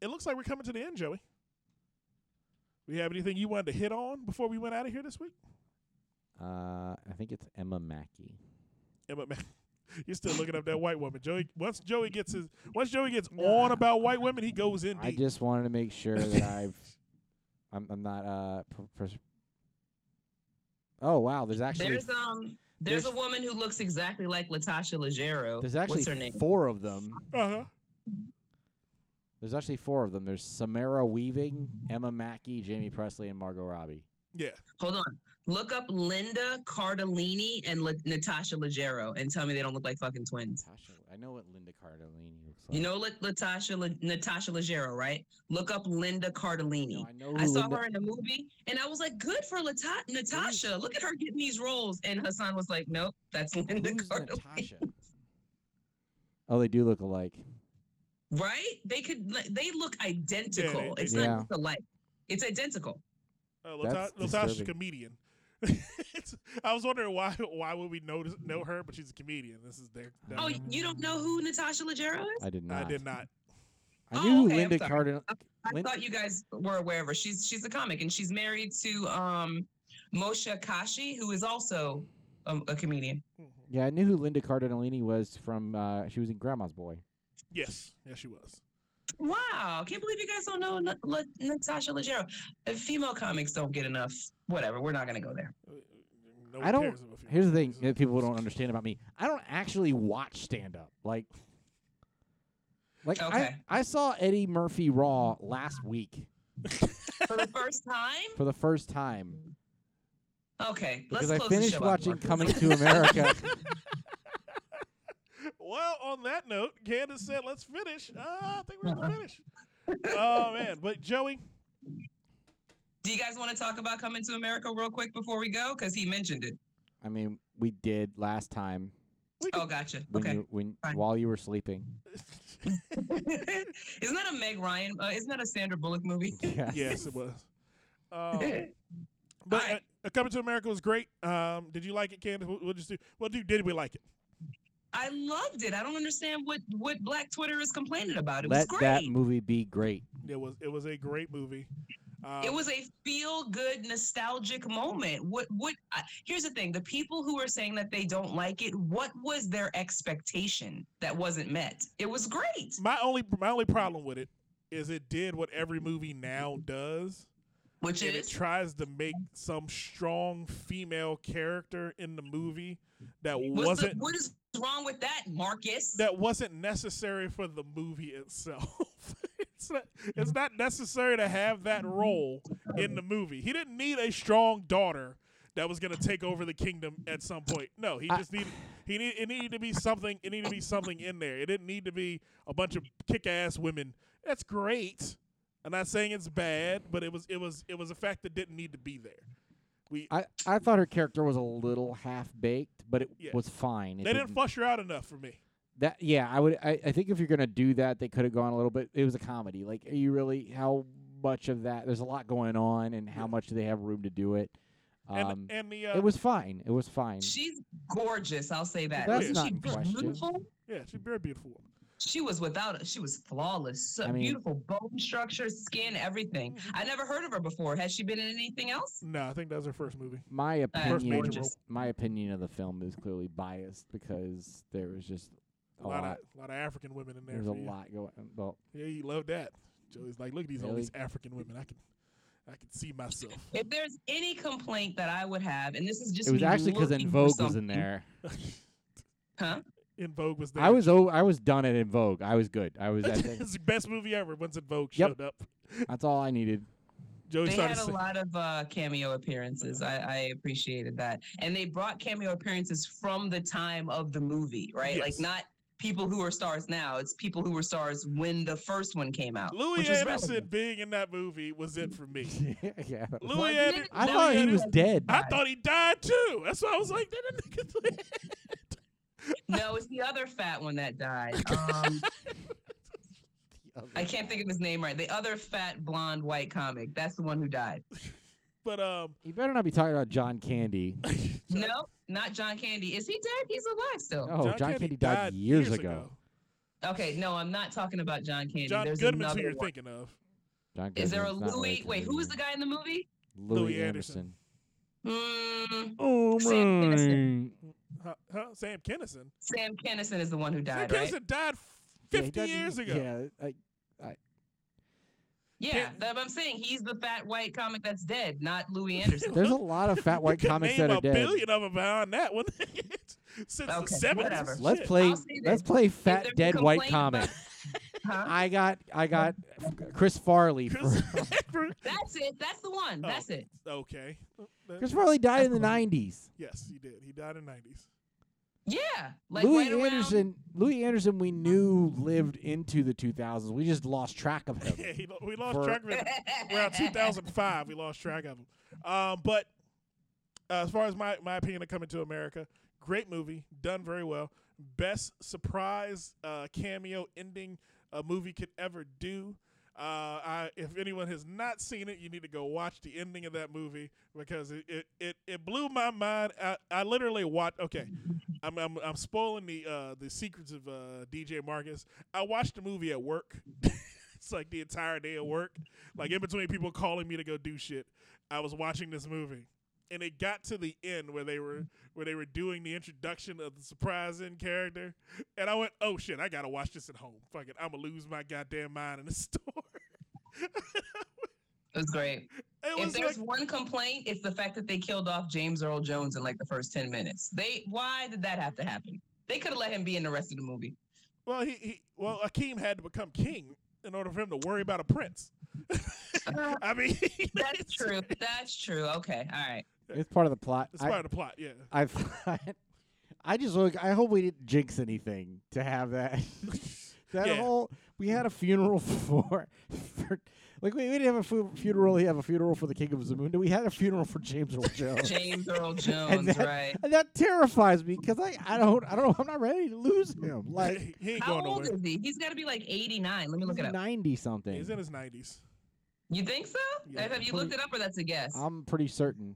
it looks like we're coming to the end, Joey. We have anything you wanted to hit on before we went out of here this week? Uh, I think it's Emma Mackey. Emma, man, [laughs] you're still looking up that white woman. Joey, once Joey gets his, once Joey gets on about white women, he goes in I just wanted to make sure that [laughs] I've. I'm, I'm not. Uh. Pr- pr- oh wow! There's actually There's um there's, there's- a woman who looks exactly like Latasha Leggero. there's actually What's her name? four of them. uh huh. There's actually four of them. There's Samara Weaving, Emma Mackey, Jaime Pressly, and Margot Robbie. Yeah. Hold on. Look up Linda Cardellini and La- Natasha Leggero and tell me they don't look like fucking twins. Natasha, I know what Linda Cardellini looks like. You know La- Latasha La- Natasha Leggero, right? Look up Linda Cardellini. No, I know. I saw Linda- her in a movie and I was like, good for Lata- Natasha. Look at her getting these roles. And Hassan was like, nope, that's Linda Who's Cardellini. Natasha? Oh, they do look alike. Right? They could, like, they look identical. they- it's Yeah. not just alike. It's identical. Uh, That's Lata- Latasha's a comedian. It's- I was wondering why why would we know know her, but she's a comedian. This is their. their- Oh, you don't know who Natasha Leggero is? I did not. I did not. I Oh, knew who okay, Linda sorry. Cardell. I Lin- thought you guys were aware of her. She's she's a comic and she's married to um Moshe Kasher, who is also a, a comedian. Yeah, I knew who Linda Cardellini was from. Uh, she was in Grandma's Boy. Yes, yes, she was. Wow, can't believe you guys don't know Na- Natasha Leggero. Female comics don't get enough. Whatever, we're not gonna go there. Uh, no I don't. cares about female Here's the thing that people don't understand about me. I don't actually watch stand up. Like, like Okay. I, I saw Eddie Murphy Raw last week [laughs] For the first time? for the first time Okay, because let's I close the finished show watching Marcus. Coming to America. [laughs] Well, on that note, Kandyce said, "Let's finish." Uh, I think we're gonna finish. oh man, but Joey, Do you guys want to talk about Coming to America real quick before we go? Because he mentioned it. I mean, we did last time Oh, gotcha. when Okay. you when fine. while you were sleeping. [laughs] isn't that a Meg Ryan? Uh, isn't that a Sandra Bullock movie? [laughs] Yes. yes, it was. Um, [laughs] but uh, uh, Coming to America was great. Um, did you like it, Kandyce? What, what, did, what did, did we like it? I loved it. I don't understand what what Black Twitter is complaining about. It was Let great. that movie be great. It was it was a great movie. Um, it was a feel good nostalgic moment. What what uh, here's the thing, the people who are saying that they don't like it, what was their expectation that wasn't met? It was great. my only my only problem with it is it did what every movie now does, Which is it tries to make some strong female character in the movie that what's wasn't what is wrong with that, Marcus? that wasn't necessary for the movie itself. [laughs] [laughs] it's, not, it's not necessary to have that role in the movie. He didn't need a strong daughter that was going to take over the kingdom at some point. No, he I- just needed he need, it needed to be something. It needed to be something in there. It didn't need to be a bunch of kick-ass women. That's great. I'm not saying it's bad, but it was it was it was a fact that didn't need to be there. We I, I thought her character was a little half baked, but it Yeah. was fine. It they didn't flush her out enough for me. That yeah, I would I, I think if you're gonna do that, they could have gone a little bit. It was a comedy. Like, are you really how much of that? There's a lot going on, and how much do they have room to do it? And Um, and the uh, it was fine. It was fine. She's gorgeous, I'll say that. That's Wasn't not she question. beautiful? yeah, she's a very beautiful. woman. She was without it. She was flawless. So I mean- beautiful bone structure, skin, everything. I never heard of her before. Has she been in anything else? No, I think that was her first movie. my opinion, major role. my opinion of the film is clearly biased because there was just a A lot, lot. of a lot of African women in there. There's a you. lot going. Well, Yeah, you love that. Joey's like, look at these all these African women. I can, I can see myself. [laughs] If there's any complaint that I would have, and this is just it was actually because En Vogue was in there. [laughs] Huh? En Vogue was there. I was oh, I was done at En Vogue. I was good. I was. I [laughs] think it's the best movie ever. Once En Vogue Yep. showed up, that's all I needed. Joey They had a sing- lot of uh, cameo appearances. I, I appreciated that, and they brought cameo appearances from the time of the movie, right? Like not people who are stars now. It's people who were stars when the first one came out. Louis which Anderson being in that movie was it for me. [laughs] yeah. Louis Wasn't Anderson. I That thought he was dead. I died. thought he died too. That's why I was like, that nigga's [laughs] dead. No, it's the other fat one that died. [laughs] Um, I can't think of his name right. The other fat blonde white comic. That's the one who died. But um, You better not be talking about John Candy. No, not John Candy. Is he dead? He's alive still. Oh, John, Candy, died, years, ago. Okay, no, I'm not talking about John Candy. John There's Goodman's who you're one. thinking of. John Is there a Louis? related Wait, who was the guy in the movie? Louis, Louis Anderson. Anderson. Mm, Oh Sam Kinison. Huh, huh? Sam Kinison. Sam Kinison is the one who Sam died, right? Kinison died Yeah, 50 died- years ago. Yeah, I, Yeah, Can't- that, I'm saying he's the fat white comic that's dead, not Louis [laughs] Anderson. there's a lot of fat white comics name that are a dead. billion of them behind that one. [laughs] Since Okay, the 70s. whatever. Let's play. Let's play fat dead white comic. about- [laughs] Huh? I got. I got Chris Farley. For, That's it. That's the one. Oh. That's it. okay. That- Chris Farley died in the '90s. Yes, he did. He died in the 90s. Yeah, like Louis right around- Anderson. Louis Anderson. We knew lived into the 2000s. We just lost track of him. [laughs] Yeah, he, we lost For- track of him around 2005. We lost track of him. Um, but uh, as far as my, my opinion of Coming to America, great movie, done very well. Best surprise uh, cameo ending a movie could ever do. Uh, I, if anyone has not seen it, you need to go watch the ending of that movie because it it, it, it blew my mind. I, I literally watched. Okay, I'm, I'm I'm spoiling the uh, the secrets of uh, DJ Marcus. I watched the movie at work. [laughs] it's like the entire day at work, like in between people calling me to go do shit. I was watching this movie, and it got to the end where they were where they were doing the introduction of the surprise end character, and I went, "Oh shit, I gotta watch this at home. Fuck it, I'm gonna lose my goddamn mind in the [laughs] store." It was great. It If there's like, one complaint, it's the fact that they killed off James Earl Jones in like the first ten minutes. They why did that have to happen? They could have let him be in the rest of the movie. well, he, he well, Akeem had to become king in order for him to worry about a prince. [laughs] [laughs] I mean, That's true. That's true. Okay. All right. It's part of the plot. It's I- part of the plot, yeah. I [laughs] thought. I just look. I hope we didn't jinx anything to have that. [laughs] that Yeah. whole. We had a funeral [laughs] for. for like we, we didn't have a fu- funeral. We have a funeral for the King of Zamunda. We had a funeral for James Earl Jones. James Earl and Jones, that, right? and that terrifies me because I, I don't I don't I'm not ready to lose him. Like he ain't How old nowhere. is he? He's got to be like 89. Let me look it up. ninety something. He's in his nineties. You think so? Yeah, Have you pretty- looked it up or that's a guess? I'm pretty certain.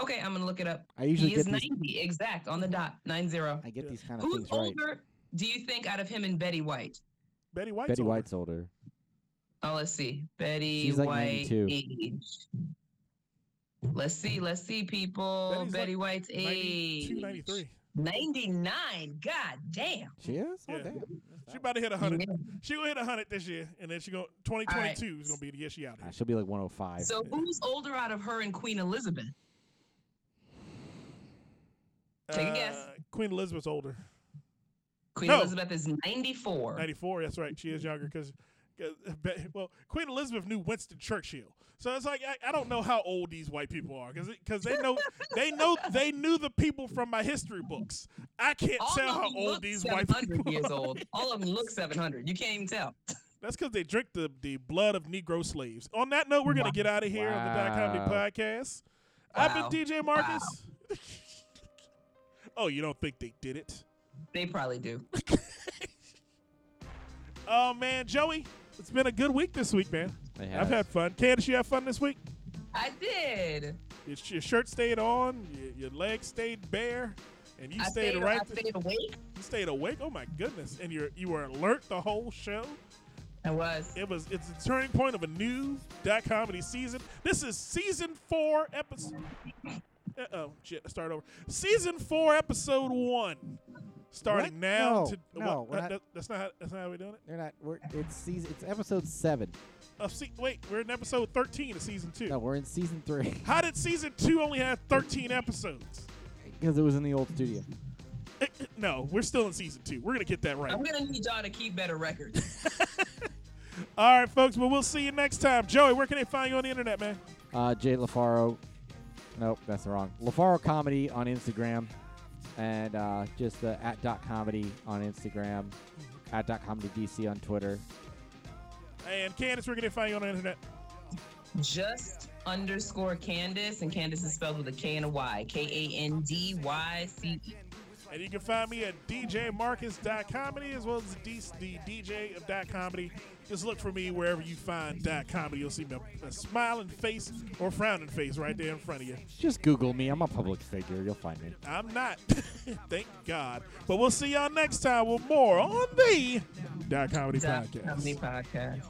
Okay, I'm gonna look it up. I usually he is these. 90 exact on the dot, nine zero. I get Yeah. these kind of Who's things right. older? Do you think out of him and Betty White? Betty White's Betty older. White's older. Oh, let's see. Betty She's like White 92. age. Let's see. Let's see, people. Betty's Betty like White's 92, age. 93. 99. God damn. She is. Oh Yeah. damn. She about to hit 100. Yeah. She gonna hit 100 this year, and then she go 2022 is gonna be the year she out Ah, here. she'll be like 105. So who's older out of her and Queen Elizabeth? Take a guess. Uh, Queen Elizabeth's older. Queen No. Elizabeth is 94. 94. That's right. She is younger because, [laughs] well, Queen Elizabeth knew Winston Churchill. So it's like I, I don't know how old these white people are because because they know [laughs] they know they knew the people from my history books. I can't All tell how old these white 700 people years are. old. All of them look 700. You can't even tell. [laughs] That's because they drink the, the blood of Negro slaves. On that note, we're gonna Wow. get out of here on the Dot Comedy Wow. Podcast. I've been DJ Marcus. Oh, you don't think they did it? They probably do. [laughs] Oh man, Joey, it's been a good week this week, man. I've have. had fun. Kandyce, you have fun this week? I did. Your, your shirt stayed on, your, your legs stayed bare, and you I stayed, stayed, right. I stayed awake. you stayed awake. Oh my goodness! And you you were alert the whole show. I was. It was it's a turning point of a new dot comedy season. This is season four episode. Uh oh, shit! I start over. Season four, episode one, starting What? now. No, to, no, what? we're Uh, not- that- that's not how, that's not how we're doing it. They're not. We're, it's season. It's episode seven. Uh, see, wait, we're in episode thirteen of season two. No, we're in season three [laughs] How did season two only have thirteen episodes? because it was in the old studio. Eh, eh, No, we're still in season two. We're gonna get that right. I'm gonna need y'all to keep better records. [laughs] All right, folks. Well, we'll see you next time. Joey, where can they find you on the internet, man? Uh, Jay LaFaro. Nope, that's wrong. LaFaro Comedy on Instagram, and uh, just uh, at dot comedy on Instagram, at dot comedy DC on Twitter. And Kandyce, we're going to find you on the internet? Just underscore Kandyce, and Kandyce is spelled with a K and a Y. K A N D Y C E. And you can find me at djmarcus.comedy as well as the, D- the DJ of dot comedy. Just look for me wherever you find dot comedy. You'll see a, a smiling face or frowning face right there in front of you. Just Google me. I'm a public figure. You'll find me. I'm not. [laughs] Thank God. But we'll see y'all next time with more on the dot comedy Dot podcast. Comedy Podcast.